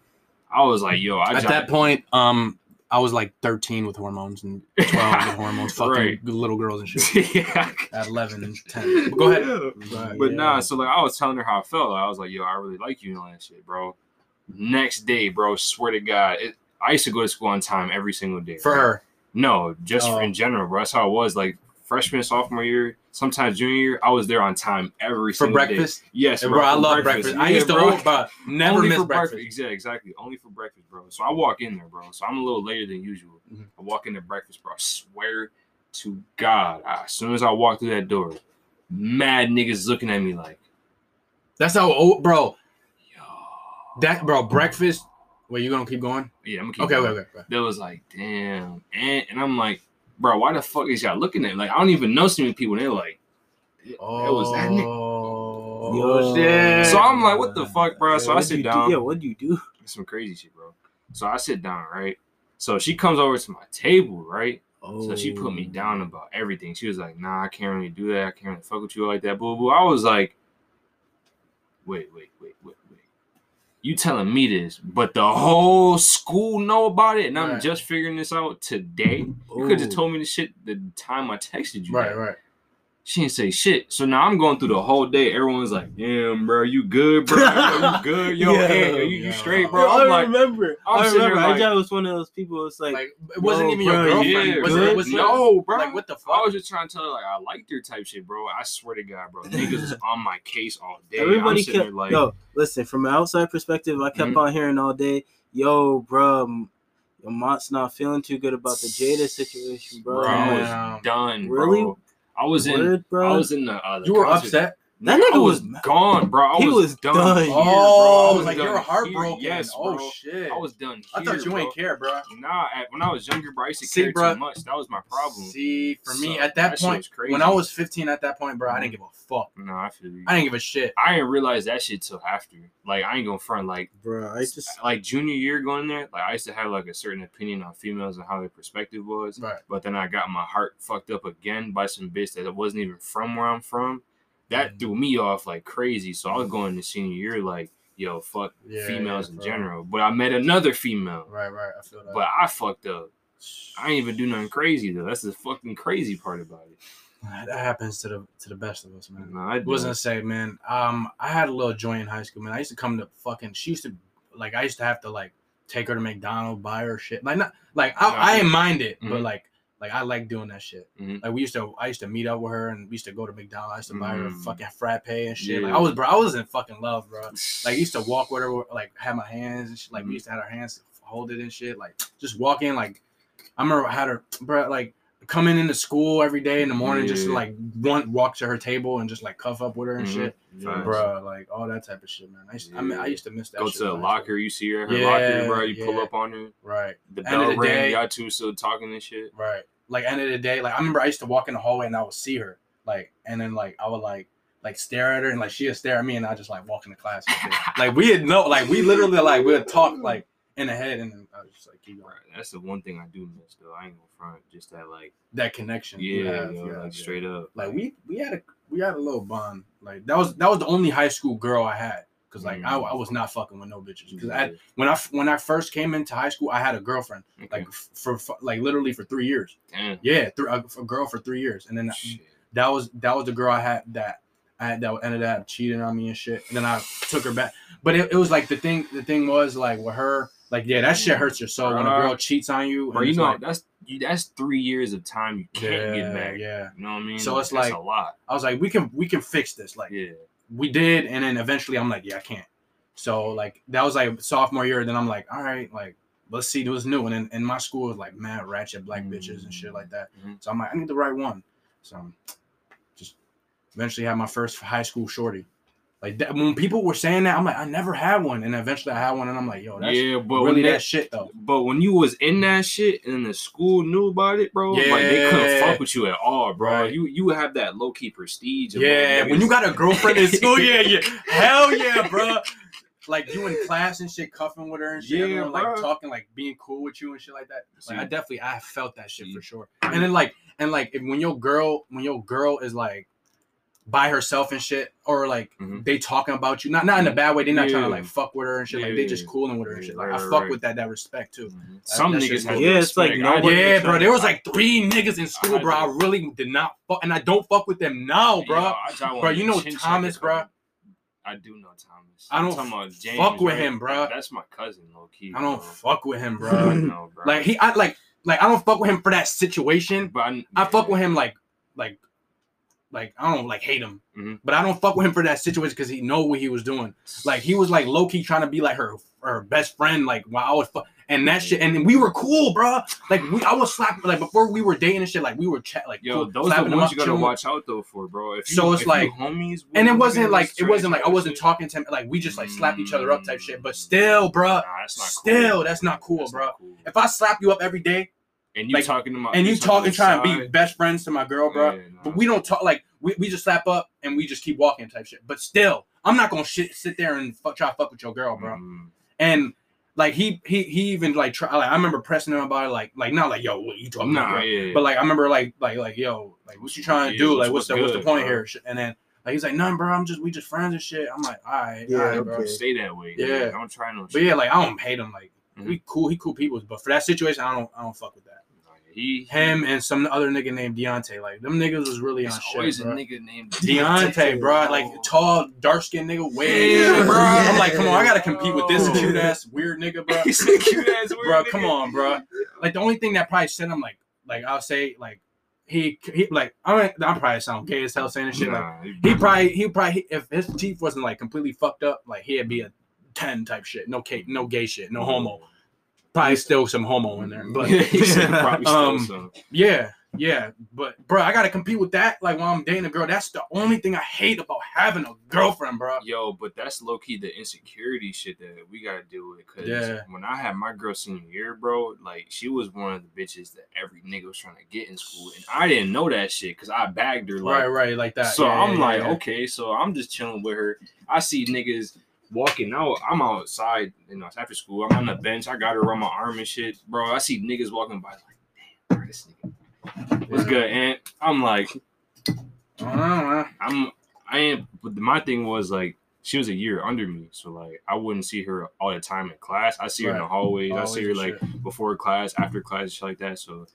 I was like, yo, I At that point, um, I was like 13 with hormones and 12 with hormones, fucking Right. little girls and shit. yeah. At 11 and 10. But go ahead. But But nah, so like I was telling her how I felt. I was like, yo, I really like you and all that shit, bro. Next day, bro, swear to God, it, I used to go to school on time every single day. For right? her. No, just Oh. in general, bro. That's how it was. Like freshman, sophomore year, sometimes junior year, I was there on time every For breakfast. day. Yes, And bro, I love breakfast. I Yeah, used to bro. always, but never Only miss for breakfast. Yeah, exactly. Only for breakfast, bro. So I walk in there, bro. So I'm a little later than usual. Mhm. I walk into breakfast, bro. I swear to God, I- as soon as I walk through that door, mad niggas looking at me like, That's how old, bro. yo. That, bro, breakfast. Wait, you gonna keep going? Yeah, I'm gonna keep Okay, going. okay, okay. okay. That was like, damn. And, and I'm like, bro, why the fuck is y'all looking at me? Like, I don't even know so many people. And they're like, it, it was that nigga. Oh, Yo. shit. So I'm like, what the fuck, bro? So I what'd sit you do- down. Yeah, what do you do? Some crazy shit, bro. So I sit down, right? So she comes over to my table, right? Oh, So she put me oh. down about everything. She was like, nah, I can't really do that. I can't really fuck with you like that. Boo boo. I was like, wait, wait, wait, wait, wait. You telling me this, but the whole school know about it, and I'm just figuring this out today. You could have told me this shit the time I texted you. Right, right. She didn't say shit. So now I'm going through the whole day. Everyone's like, damn, bro, you good, bro? Yo, you good? Yo, Yeah. hey, yo, you, you straight, Bro, bro? I'm I like, remember. I'm i remember. like- I was one of those people. It's like, Like, it wasn't yo, even your bro, girlfriend. yeah, was good? it, was it, no, bro. Like, what the fuck? I was just trying to tell her like I liked her type shit, bro. I swear to God, bro. Niggas was on my case all day. everybody I'm kept. there like, yo, listen. From an outside perspective, I kept Mhm. on hearing all day, "Yo, bro, m- your Mont's not feeling too good about the Jada situation, bro." bro, I'm I like, was done, Really? bro. I was in, Word, bro. I was in the. Uh, the you were concert. upset. That nigga was was gone, bro. I He was, was done. done. here, bro. Oh, I was like you were heartbroken. Here. Yes, oh shit. I was done. I thought you bro. ain't care, bro. Nah, at, when I was younger, bro, I used to See, care bro. too much. That was my problem. See, for me at that, that point, when I was 15 at that point, bro, I didn't mm-hmm. give a fuck. No, I feel you. I didn't give a shit. I didn't realize that shit till after. Like I ain't gonna front. Like bro. I just like junior year going there, like I used to have like a certain opinion on females and how their perspective was. Right. But then I got my heart fucked up again by some bitch that wasn't even from where I'm from. That Mhm. threw me off like crazy. So I was going to senior year like, yo, fuck Yeah, females yeah, in general. But I met another female. Right, right. I feel that. But I fucked up. I ain't even do nothing crazy though. That's the fucking crazy part about it. that happens to the to the best of us, man. No, I I was gonna say, man. Um, I had a little joint in high school, man. I used to come to fucking. She used to like. I used to have to like take her to McDonald's, buy her shit. Like not like I, I didn't mind it, but Mhm. like like I like doing that shit. Mhm. Like we used to, I used to meet up with her and we used to go to McDonald's. I used to buy her a Mhm. fucking frappe and shit. Like I was, bro, I was in fucking love, bro. Like I used to walk with her, like have my hands, and shit. like we used to have our hands hold it and shit. Like just walk in, like I remember I had her, bro, like coming into school every day in the morning, just to like one walk to her table and just like cuff up with her and Mhm. shit, Facts. bro. Like all that type of shit, man. I used, I mean, I used to miss that. Go shit to the in high school. locker, you see her, at her Yeah, locker, bro. You pull up on her. right? The End of bell the ring, day- y'all two still talking and shit. Right. Like end of the day, like I remember I used to walk in the hallway and I would see her, like, and then like I would like like stare at her and like she would stare at me and I just like walk in the class. And shit. like we had no, like we literally like we would talk like in the head and I was just like keep going. Right. That's the one thing I do miss though. I ain't gonna front. Just that like That connection. you yeah, have, yo, you have, like straight up. Like we we had a we had a little bond. Like that was that was the only high school girl I had. Cause like I, I mm. was not fucking with no bitches. Cause I, when I when I first came into high school, I had a girlfriend okay. like f- for, for like literally for three years. damn. Yeah, th- a, a girl for three years, and then Shit. that was that was the girl I had that I had that ended up cheating on me and shit. And then I took her back. But it, it was like the thing the thing was like with her, like yeah, that shit hurts your soul when a girl cheats on you. Bro, you know like, that's you, that's three years of time you can't yeah, get back. Yeah. You know what I mean? So it's That's like- a lot. I was like, we can we can fix this. Like Yeah. we did, and then eventually I'm like, yeah, I can't. So like that was like sophomore year. Then I'm like, all right, like let's see what's new. And in, in my school was like mad ratchet black bitches and shit like that. Mhm. So I'm like, I need the right one. So just eventually had my first high school shorty. Like that, when people were saying that, I'm like, I never had one, and eventually I had one, and I'm like, yo, that's yeah, but really that that shit though. But when you was in that shit and the school knew about it, bro, like they couldn't fuck with you at all, bro. Right. You you have that low key prestige. Yeah, when you got a girlfriend in school, yeah, yeah, hell yeah, bro. Like you in class and shit, cuffing with her and shit, Yeah, everyone, like talking, like being cool with you and shit like that. Like I definitely, I felt that shit for sure. And then like, and like, if, when your girl, when your girl is like by herself and shit, or like Mhm. they talking about you, not not in a bad way. They're not trying to like fuck with her and shit. Like they just Yeah. cooling with her and shit. Like right, I fuck right. with that that respect too. Mhm. Some that niggas shit's have Yeah, it's like respect. no I Yeah, bro. There was like three niggas in school, I bro. I really did not fuck, and I don't fuck with them now, bro. Yeah, I try one Bro, you know Thomas, bro? I do know Thomas. I don't talking about James, fuck with right? him, bro. That's my cousin, low key. I don't bro. fuck with him, I bro. know, bro. like he, I like, like I don't fuck with him for that situation. but I, I fuck with him like, like, like I don't like hate him, Mhm. but I don't fuck with him for that situation because he know what he was doing. Like he was like low key trying to be like her her best friend, like while I was fuck. And that shit, and we were cool, bro. Like we, I was slapping, like before we were dating and shit. Like we were chat, like Yo, cool, those are the ones you gotta watch out though for, bro. If you, So it's like- homies, And it wasn't like it wasn't like I wasn't shit. talking to him like we just like slapped each other up type shit. But still, bro, Nah, that's not still cool. that's not cool, That's bro. not cool. If I slap you up every day and you like- talking to my and you talking trying to be best friends to my girl, bro, yeah, nah. but we don't talk like we, we just slap up and we just keep walking type shit. But still, I'm not gonna shit, sit there and fuck, try to fuck with your girl, bro. Mm. And like he he he even like try like I remember pressing him about it, like like not like yo what you talking about, Nah, bro? yeah. but like I remember like like like yo like what you trying to Yeah, do? Like what's the what's what's the point bro? here? And then like he's like none, bro. I'm just we just friends and shit. I'm like all right, Yeah, all right, bro. stay that way. Yeah. I don't try no. But yeah, like I don't hate him. Like Mhm. we cool, he cool people. But for that situation, I don't I don't fuck with that. Nah, He Him and some other nigga named Deontay. Like them niggas was really on shit. always a nigga named Deontay, bro, like Oh. tall, dark skinned nigga, way. Yeah, bro. bro. I'm like, come on, I gotta compete with this Oh. cute ass weird nigga, bro. He's a cute ass weird bro, nigga. come on, bro. Like the only thing that probably sent him like, like I'll say, like he, he like I mean, I'm probably sound gay as hell saying this shit. Like he probably, he probably, if his teeth wasn't like completely fucked up, like he'd be a ten type shit. No cake, no gay shit, no oh. homo. Probably still some homo in there, but he said probably still Um, some. yeah, yeah, but bro, I gotta compete with that. Like while I'm dating a girl, that's the only thing I hate about having a girlfriend, bro. Yo, but that's low key the insecurity shit that we gotta deal with. Cause Yeah. when I had my girl senior year, bro, like she was one of the bitches that every nigga was trying to get in school, and I didn't know that shit because I bagged her. Like, right, right, like that. So Yeah, I'm yeah, like, yeah. okay, so I'm just chilling with her. I see niggas walking out. I'm outside, you know, after school. I'm on the bench. I got her around my arm and shit, bro. I see niggas walking by, like, damn, bro, this nigga, what's good? And I'm like, Uh, I'm, I ain't. But my thing was like, she was a year under me, so like, I wouldn't see her all the time in class. I see her in the Right. hallways. I see her like shit. before class, after class, shit like that. So,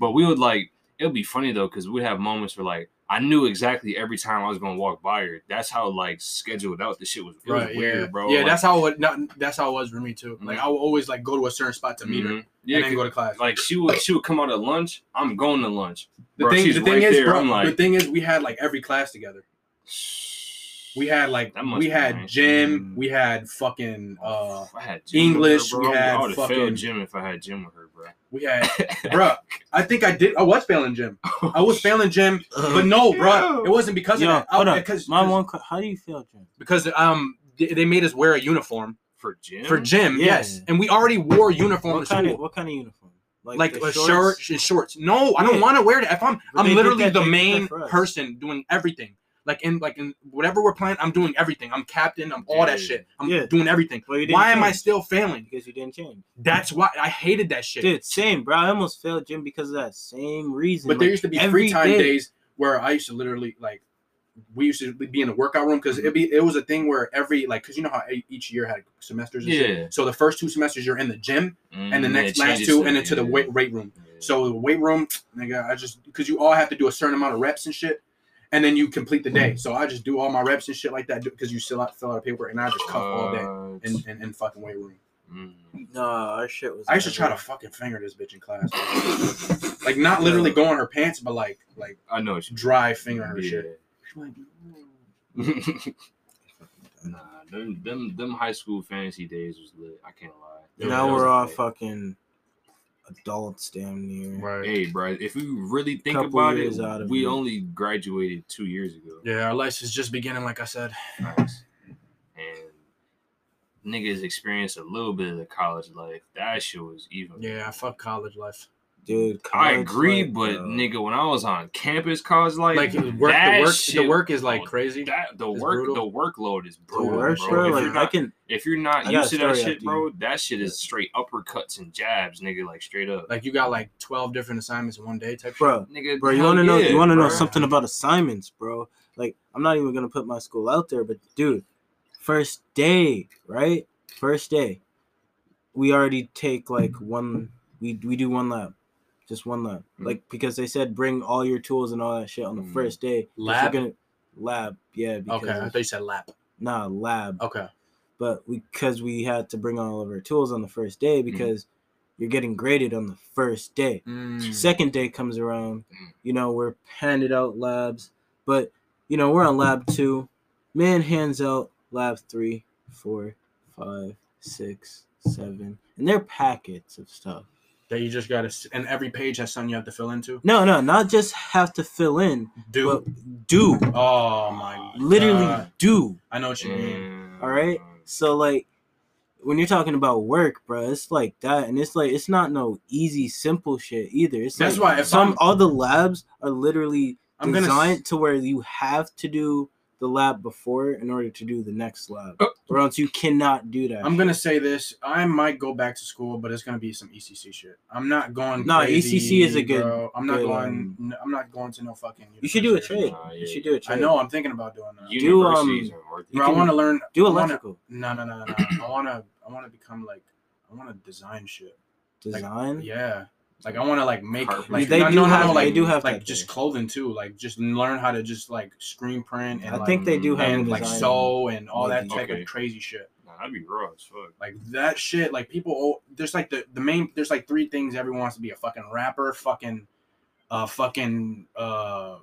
but we would like it would be funny though because we'd have moments where like I knew exactly every time I was gonna walk by her. That's how like scheduled out the shit was. It was right, weird, bro. Yeah, Like, that's how it. Not, that's how it was for me too. Like Mhm. I would always like go to a certain spot to meet her mhm. Yeah, and then go to class. like she would she would come out at lunch. I'm going to lunch. the bro, thing, the thing right is, there. bro. Like- the thing is, we had like every class together. We had like we had nice. gym. We had fucking. uh I had English, her, we had I would have fucking- failed gym if I had gym with her, bro. We had, bro. I think I did. I was failing gym. I was failing gym, but no, bro. It wasn't because Yo, of that. I- hold up. Because My one. que- How do you feel, gym? because um they they made us wear a uniform for gym. for gym. Yeah. Yes, and we already wore uniform What to kind of what kind of uniform? like the a shorts? shirt and shorts. No, I don't Yeah. want to wear that. If I'm, But I'm literally that- the they did that main person doing everything. Like in, like in whatever we're playing, I'm doing everything. I'm captain. I'm all that shit. I'm Yeah. doing everything. Well, you didn't Why am I still failing? Because you didn't change. That's why I hated that shit. Dude, same, bro. I almost failed gym because of that same reason. but there used to be free time day. days where I used to literally like. We used to be in the workout room because it be it was a thing where every like because you know how each year had semesters and shit. Yeah. So the first two semesters you're in the gym and the Mm, next last two and into to the weight weight room. Yeah. So the weight room, nigga, I just because you all have to do a certain amount of reps and shit, and then you complete the day. So I just do all my reps and shit like that because you fill out fill out a paperwork, and I just cuff all day What? in, in, in fucking weight room. Mm. No, our shit was. I used to try to fucking finger this bitch in class, like not literally go in her pants, but like like I know what you dry finger her yeah. shit. nah, them, them them high school fantasy days was lit. I can't lie. Now we're all thing. fucking adults, damn near. Right. Hey, bro, if you really think Couple about it, out we it. only graduated two years ago. Yeah, our life is just beginning, like I said. Facts. And niggas experienced a little bit of the college life. That shit was even. Yeah, fuck college life. Dude, I agree, life, but bro. nigga, when I was on campus, college life, Like the work, that the work, the work is like crazy. That the It's work, brutal. the workload is brutal, work, bro. bro. If Like you're I not, can, if you're not I used to that shit, after bro, that shit is straight uppercuts and jabs, nigga, like straight up, Like you got like twelve different assignments in one day, type. bro. nigga. Bro, you want to know? you want to know something about assignments, bro? Like, I'm not even gonna put my school out there, but dude, first day, right? First day, we already take like one. We we do one lab, just one lab. Mhm. Like because they said bring all your tools and all that shit on the Mhm. first day. Lab? Gonna, lab, yeah. Because Okay, I thought you said lab. nah, lab. Okay. but because we had to bring all of our tools on the first day Mm-hmm. because you're getting graded on the first day. Mm. Second day comes around, Mm. you know, we're handed out labs, but you know, we're on lab two. Man hands out lab three, four, five, six, seven, and they're packets of stuff. That you just gotta, and every page has something you have to fill into. No, no, not just have to fill in, Do. but do. oh my. Literally God. do. I know what you mean. Mm. All right. So like when you're talking about work, bro, it's like that, and it's like it's not no easy, simple shit either. It's That's like why if some I'm- all the labs are literally I'm gonna. designed to where you have to do the lab before in order to do the next lab, Oh. Or else you cannot do that. I'm shit. gonna say this. I might go back to school, but it's gonna be some ECC shit. I'm not going. No, crazy, ECC is a good- Bro. I'm not good, going. um, n- I'm not going to no fucking. You should do a university. trade. Nah, You should do a trade. I know. I'm thinking about doing that. You- Do, um, Universities are you Bro, I want to learn. Do I wanna- electrical No, no, no, no. no. I wanna. I wanna become like. I wanna design shit. design. Yeah. Like I want to like make Carpentry. like They no, do no, no, have- no, they like do have like just there. clothing too. Like just learn how to just like screen print and I like, think they do have and like sew and all that maybe. type Okay. of crazy shit. Nah, that'd be raw as fuck. Like that shit. Like people. oh, There's like the the main. There's like three things everyone wants to be a fucking rapper, fucking, uh, fucking uh,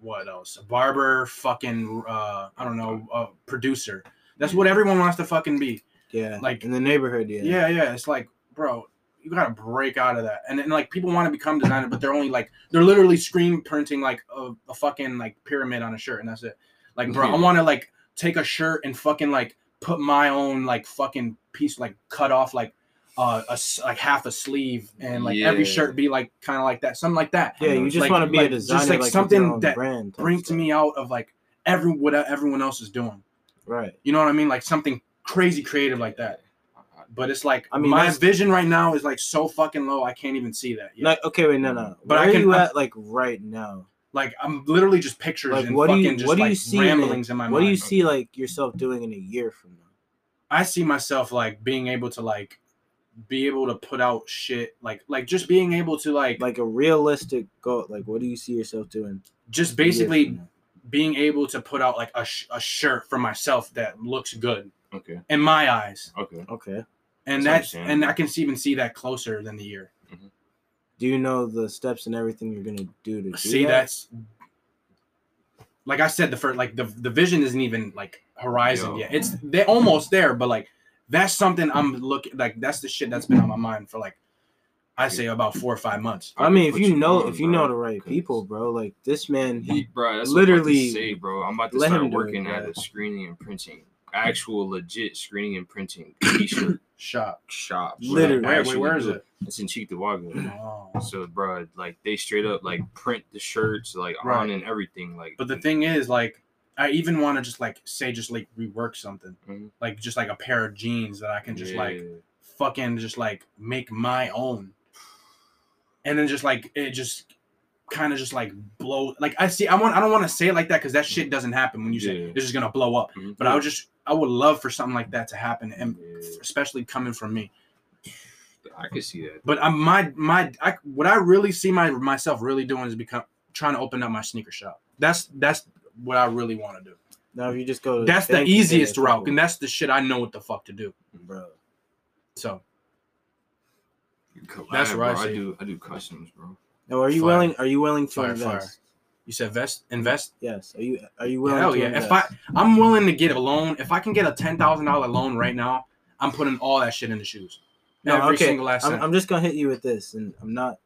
what else? A barber, fucking uh, I don't know, uh, producer. That's what everyone wants to fucking be. Yeah, Like- in the neighborhood. Yeah, Yeah, yeah. It's like, bro, you gotta break out of that. And then like people want to become designer, but they're only like they're literally screen printing like a, a fucking like pyramid on a shirt, and that's it. Like, bro, I want to like take a shirt and fucking like put my own like fucking piece, like cut off like uh a like half a sleeve, and like every shirt be like kind of like that, something like that. yeah. You Like- just want to be like- a just like like, something that brand. Brings stuff. me out of like every what everyone else is doing. right. You know what I mean? Like something crazy creative like that. But it's like I mean, my vision right now is like so fucking low. I can't even see that. Yet. Like, okay, wait, no, no. But But I Where can- are you I'm- at, like right now? Like I'm literally just pictures Like, and what do fucking you, just what do like see? ramblings in, in my what mind. do you see like yourself doing in a year from now? I see myself like being able to like be able to put out shit like like just being able to like Like a realistic goal. Like, what do you see yourself doing? just basically being able to put out like a, sh- a shirt for myself that looks good Okay. in my eyes, Okay. Okay. And That's that's and. I can even see that closer than the year. Do you know the steps and everything you're gonna do to do see that? that's like I said the first like the the vision isn't even like horizon Yo. yet. It's they're almost there, but like that's something I'm looking like that's the shit that's been on my mind for like I say about four or five months. I mean, if put you know, on, if you bro, know the right people, bro, like this man, He, bro, that's Literally, literally say, bro. I'm about to let start him it, working at a screening and printing, actual legit screening and printing t-shirt Shop. shop. Literally. Wait, wait, where is it? It's in Cheektowaga. Oh. So, bro, like they straight up like print the shirts like Right. on and everything. Like, But the thing is, like, I even want to just like say just like rework something, Mhm. like just like a pair of jeans that I can just like fucking just like make my own, and then just like it just kind of just like blow. Like I see, I want I don't want to say it like that because that shit doesn't happen when you say Yeah. it's just gonna blow up. Mhm. But I would just I would love for something like that to happen, and Yeah. especially coming from me. I could see that. But I'm my my I, what I really see my myself really doing is become trying to open up my sneaker shop. That's that's what I really want to do. now if you just go, That's the bank and get easiest it, route, and that's the shit I know what the fuck to do. bro. So Collab, That's where I. I do. I do customs, bro. Now, are you Fire. willing? Are you willing to Fire, invest? fire. You said vest invest. Yes. Are you? Are you willing? Hell to yeah! Invest? If I I'm willing to get a loan, if I can get a ten thousand dollar loan right now, I'm putting all that shit in the shoes. No, Every okay. single last I'm. I'm just gonna hit you with this, and I'm not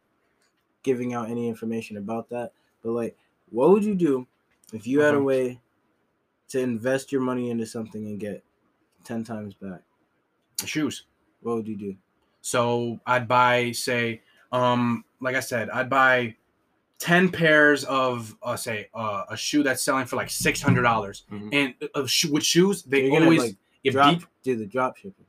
giving out any information about that. But like, what would you do if you had a Uh-huh. way to invest your money into something and get ten times back? shoes. What would you do? So I'd buy, say, um, like I said, I'd buy ten pairs of, uh, say, uh, a shoe that's selling for like six hundred dollars, Mhm. and uh, sh- with shoes they You're always like, if Drop, deep. do the drop shipping.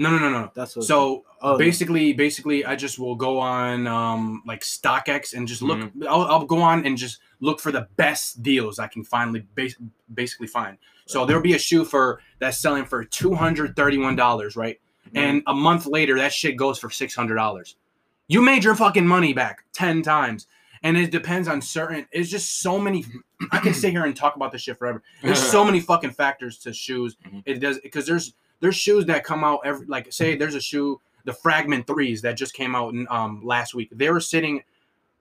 No, no, no, no. That's what. So oh, basically, basically, I just will go on um like StockX and just look. Mm-hmm. I'll, I'll go on and just look for the best deals I can finally bas- basically find. So there'll be a shoe for that's selling for two hundred thirty one dollars, right? Mm-hmm. And a month later, that shit goes for six hundred dollars. You made your fucking money back ten times, and it depends on certain. It's just so many. I can sit here and talk about this shit forever. There's so many fucking factors to shoes. Mhm. It does because there's there's shoes that come out every like say there's a shoe the Fragment threes that just came out in, um last week. They were sitting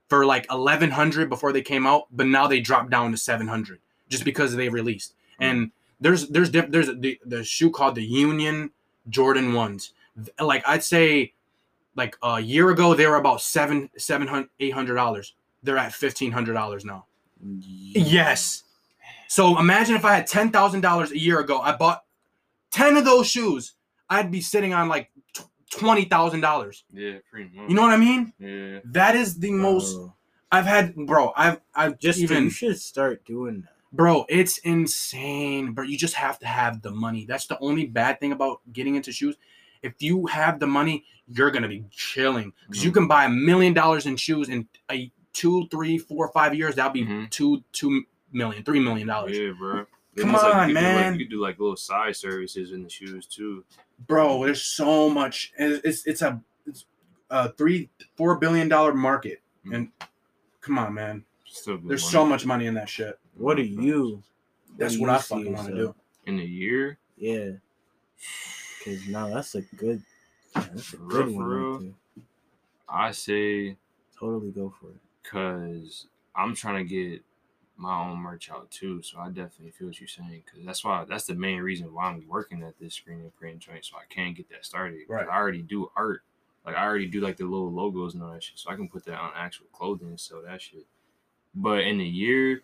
for like eleven hundred before they came out, but now they dropped down to seven hundred just because they released. And there's there's diff- there's the the shoe called the Union Jordan ones. Like I'd say like a year ago they were about seven seven hundred eight hundred dollars. They're at fifteen hundred dollars now. Yes. So imagine if I had ten thousand dollars a year ago, I bought ten of those shoes, I'd be sitting on like twenty thousand dollars. Yeah, pretty much. You know what I mean? Yeah. That is the most Bro, I've had, bro. I've I've just even you should start doing that. bro. It's insane, but you just have to have the money. That's the only bad thing about getting into shoes. If you have the money, you're gonna be chilling because you Mhm. can buy a million dollars in shoes in a two, three, four, five years. That'll be Mhm. two, two million, three million dollars. Yeah, bro. Come Then it's like on, you could do, like- man. you could do like little side services in the shoes too. bro there's so much and it's it's a it's a three four billion dollar market and come on man there's money. so much money in that shit What do you? that's do what you i see fucking want to do in a year. Yeah. Cause now that's a good. yeah, that's a For good real, one. for right I say Totally go for it. Because I'm trying to get my own merch out too. So I definitely feel what you're saying because that's why that's the main reason why I'm working at this screen and print joint so I can get that started. Right. I already do art. Like I already do like the little logos and all that shit. So I can put that on actual clothing and sell that shit. But in a year,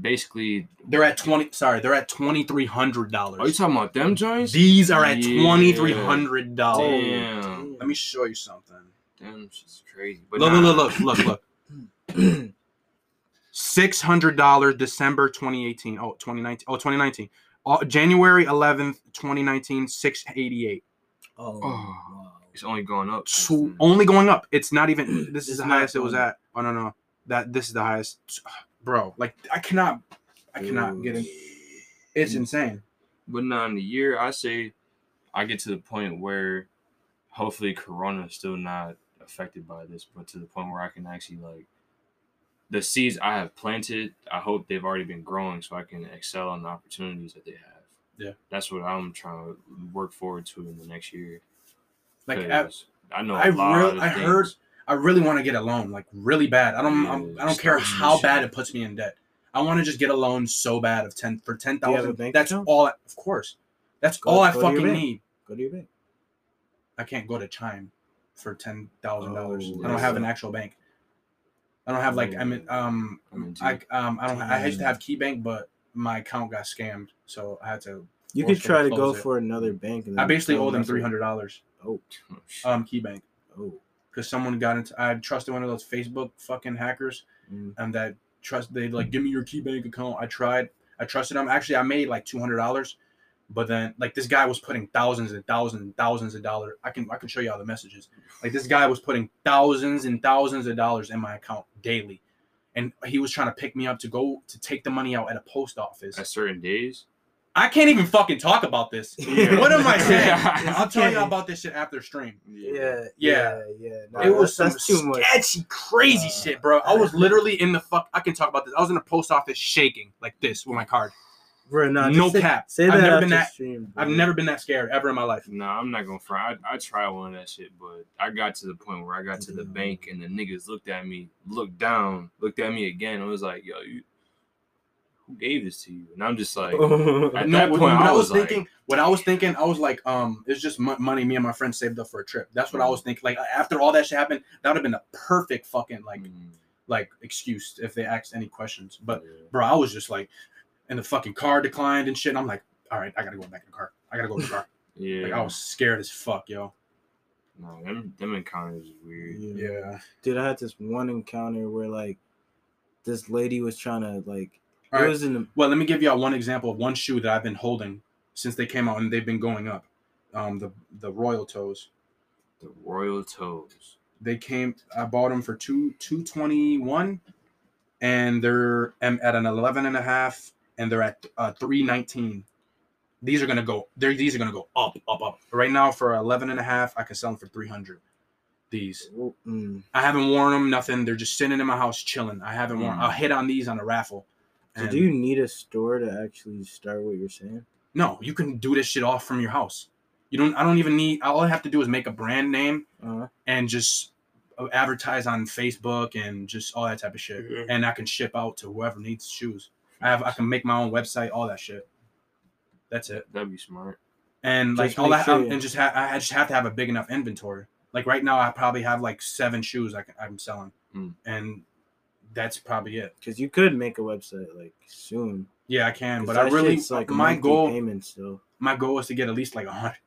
basically they're at 20 sorry they're at 2300 dollars. Are you talking about them joints? these are at Yeah. 2300 dollars Damn. let me show you something Damn, shit's crazy. But look, nah, look look look look look $600 december 2018 oh 2019 oh 2019 uh, january 11th 2019 688 Oh, Oh. wow. It's only going up. So only going up. It's not even. This is the highest it was going at. Oh no no, that this is the highest, bro. Like I cannot, I cannot get it. It's insane. But now in the year, I say I get to the point where hopefully Corona is still not affected by this, but to the point where I can actually like the seeds I have planted. I hope they've already been growing so I can excel on the opportunities that they have. Yeah. that's what I'm trying to work forward to in the next year. Like I, 'Cause I know a I lot real- of I things. heard- I really want to get a loan, like really bad. I don't, I'm, I don't care how shit. bad it puts me in debt. I want to just get a loan so bad of ten for ten Do you have a thousand. bank That's account? all. I, of course, that's Go- all I go to your fucking need. Go to your bank. I can't go to Chime for ten thousand dollars. Oh, I don't have an actual bank. I don't have like I mean um I'm I um I don't I used to have KeyBank, but my account got scammed, so I had to. You could try to go it? for another bank. And I basically owe them three hundred dollars. Oh. Um, KeyBank, oh. because someone got into. I trusted one of those Facebook fucking hackers, Mm. and that trust they like give me your KeyBank account. I tried. I trusted them. Actually, I made like two hundred dollars, but then like this guy was putting thousands and thousands and thousands of dollars. I can I can show you all the messages. Like this guy was putting thousands and thousands of dollars in my account daily, and he was trying to pick me up to go to take the money out at a post office. At certain days. I can't even fucking talk about this. Yeah. what am I saying? Yeah. I'll tell you about this shit after stream. Yeah, Yeah. yeah, yeah. No, it was that's, some that's too much. sketchy, crazy Uh, shit, bro. I was literally in the fuck. I can talk about this. I was in a post office shaking like this with my card. Bro, nah, No say, cap. Say I've that never been that- Stream. I've never been that scared ever in my life. No, I'm not gonna front. I, I tried one of that shit, but I got to the point where I got to the Yeah. bank and the niggas looked at me, looked down, looked at me again. and was like, "Yo, you, who gave this to you? And I'm just like. At no, that what, point, what I I was was like- thinking, what I was thinking, I was like, um, it's just mo- money me and my friend saved up for a trip. That's what I was thinking. Like after all that shit happened, that would have been a perfect fucking like mm, like excuse if they asked any questions. But yeah. bro, I was just like, and the fucking car declined and shit. And I'm like, all right, I gotta go back in the car. I gotta go in the car. yeah, Like I was scared as fuck, yo. no, them, them encounters is weird. Yeah. Dude, I had this one encounter where like this lady was trying to like All it right. was in the Well, let me give y'all one example of one shoe that I've been holding since they came out and they've been going up. Um, the the Royal Toes. The Royal Toes. They came. I bought them for two two twenty one, and they're um, at an 11 and a half, and they're at uh, three nineteen. These are gonna go. They're these are gonna go up, up, up. Right now, for 11 and a half, I can sell them for three hundred. These mm, I haven't worn them. Nothing. They're just sitting in my house chilling. I haven't worn. Mm. I'll hit on these on a raffle. so do you need a store to actually start what you're saying? No, you can do this shit off from your house. You don't. I don't even need. All I have to do is make a brand name Uh, and just uh, advertise on Facebook and just all that type of shit. Mhm. And I can ship out to whoever needs shoes. I have. I can make my own website. All that shit. That's it. That'd be smart. And like Just all I make sure have, and just ha- I just have to have a big enough inventory. Like right now, I probably have like seven shoes I can, I'm selling, Mm. and that's probably it. because you could make a website like soon. Yeah, I can, but I really like my goal payment still. my goal is to get at least like a hundred.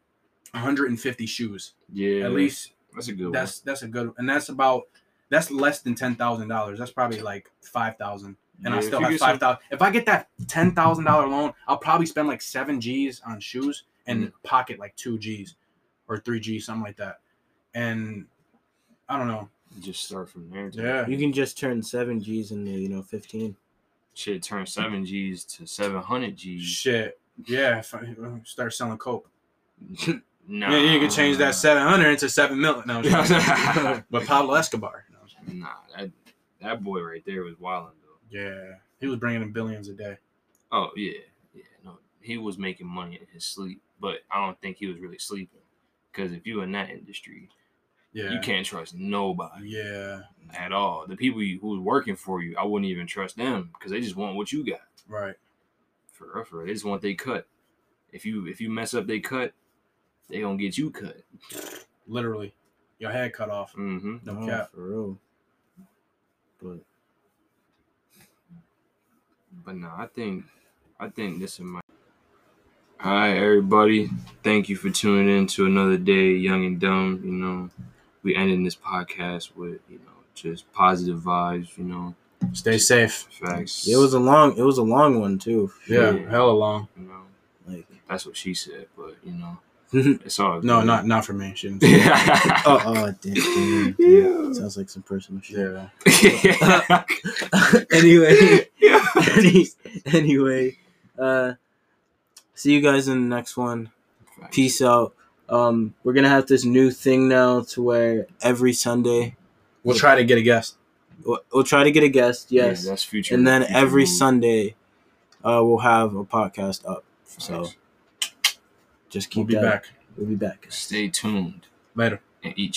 150 shoes Yeah, at least that's a good that's that's a good and that's about that's less than ten thousand dollars that's probably like five thousand one. And Yeah, i still have five thousand if i get that ten thousand dollar loan i'll probably spend like seven g's on shoes and Mm. pocket like two g's or three g's something like that and i don't know Just start from there. too. yeah You can just turn seven G's into you know fifteen. Shit, turn seven G's to seven hundred G's. shit yeah if I start selling coke nah, yeah, you can change that 700 into 7 million no, I'm just kidding. with pablo escobar No, I'm just kidding. Nah, that that boy right there was wilding though. Yeah he was bringing in billions a day Oh yeah, yeah. No, he was making money in his sleep, but I don't think he was really sleeping. Because if you're in that industry, yeah you can't trust nobody yeah at all. The people you, who's working for you, I wouldn't even trust them because they just want what you got. right For real, for real. They just want they cut. If you if you mess up they cut, they gonna get you cut. literally your head cut off Mm-hmm. no Oh, cap for real. But But no, I think I think this is my All right, everybody. Thank you for tuning in to another day, young and dumb. You know, we ending this podcast with you know just positive vibes. You know, stay safe facts. it was a long, it was a long one too. yeah Yeah. hella long you know Like, that's what she said, but you know oh, it's all no good. not not for me she didn't say that. oh, damn, damn. Yeah. Sounds like some personal shit. yeah anyway, Yeah. Any- anyway, uh, see you guys in the next one. Facts. Peace out. Um, we're gonna have this new thing now to where every Sunday we'll try to get a guest we'll, we'll try to get a guest, Yeah, yes, that's future. and then future every move. Sunday, uh, we'll have a podcast up. So just keep we'll be that. back We'll be back. stay tuned later and eat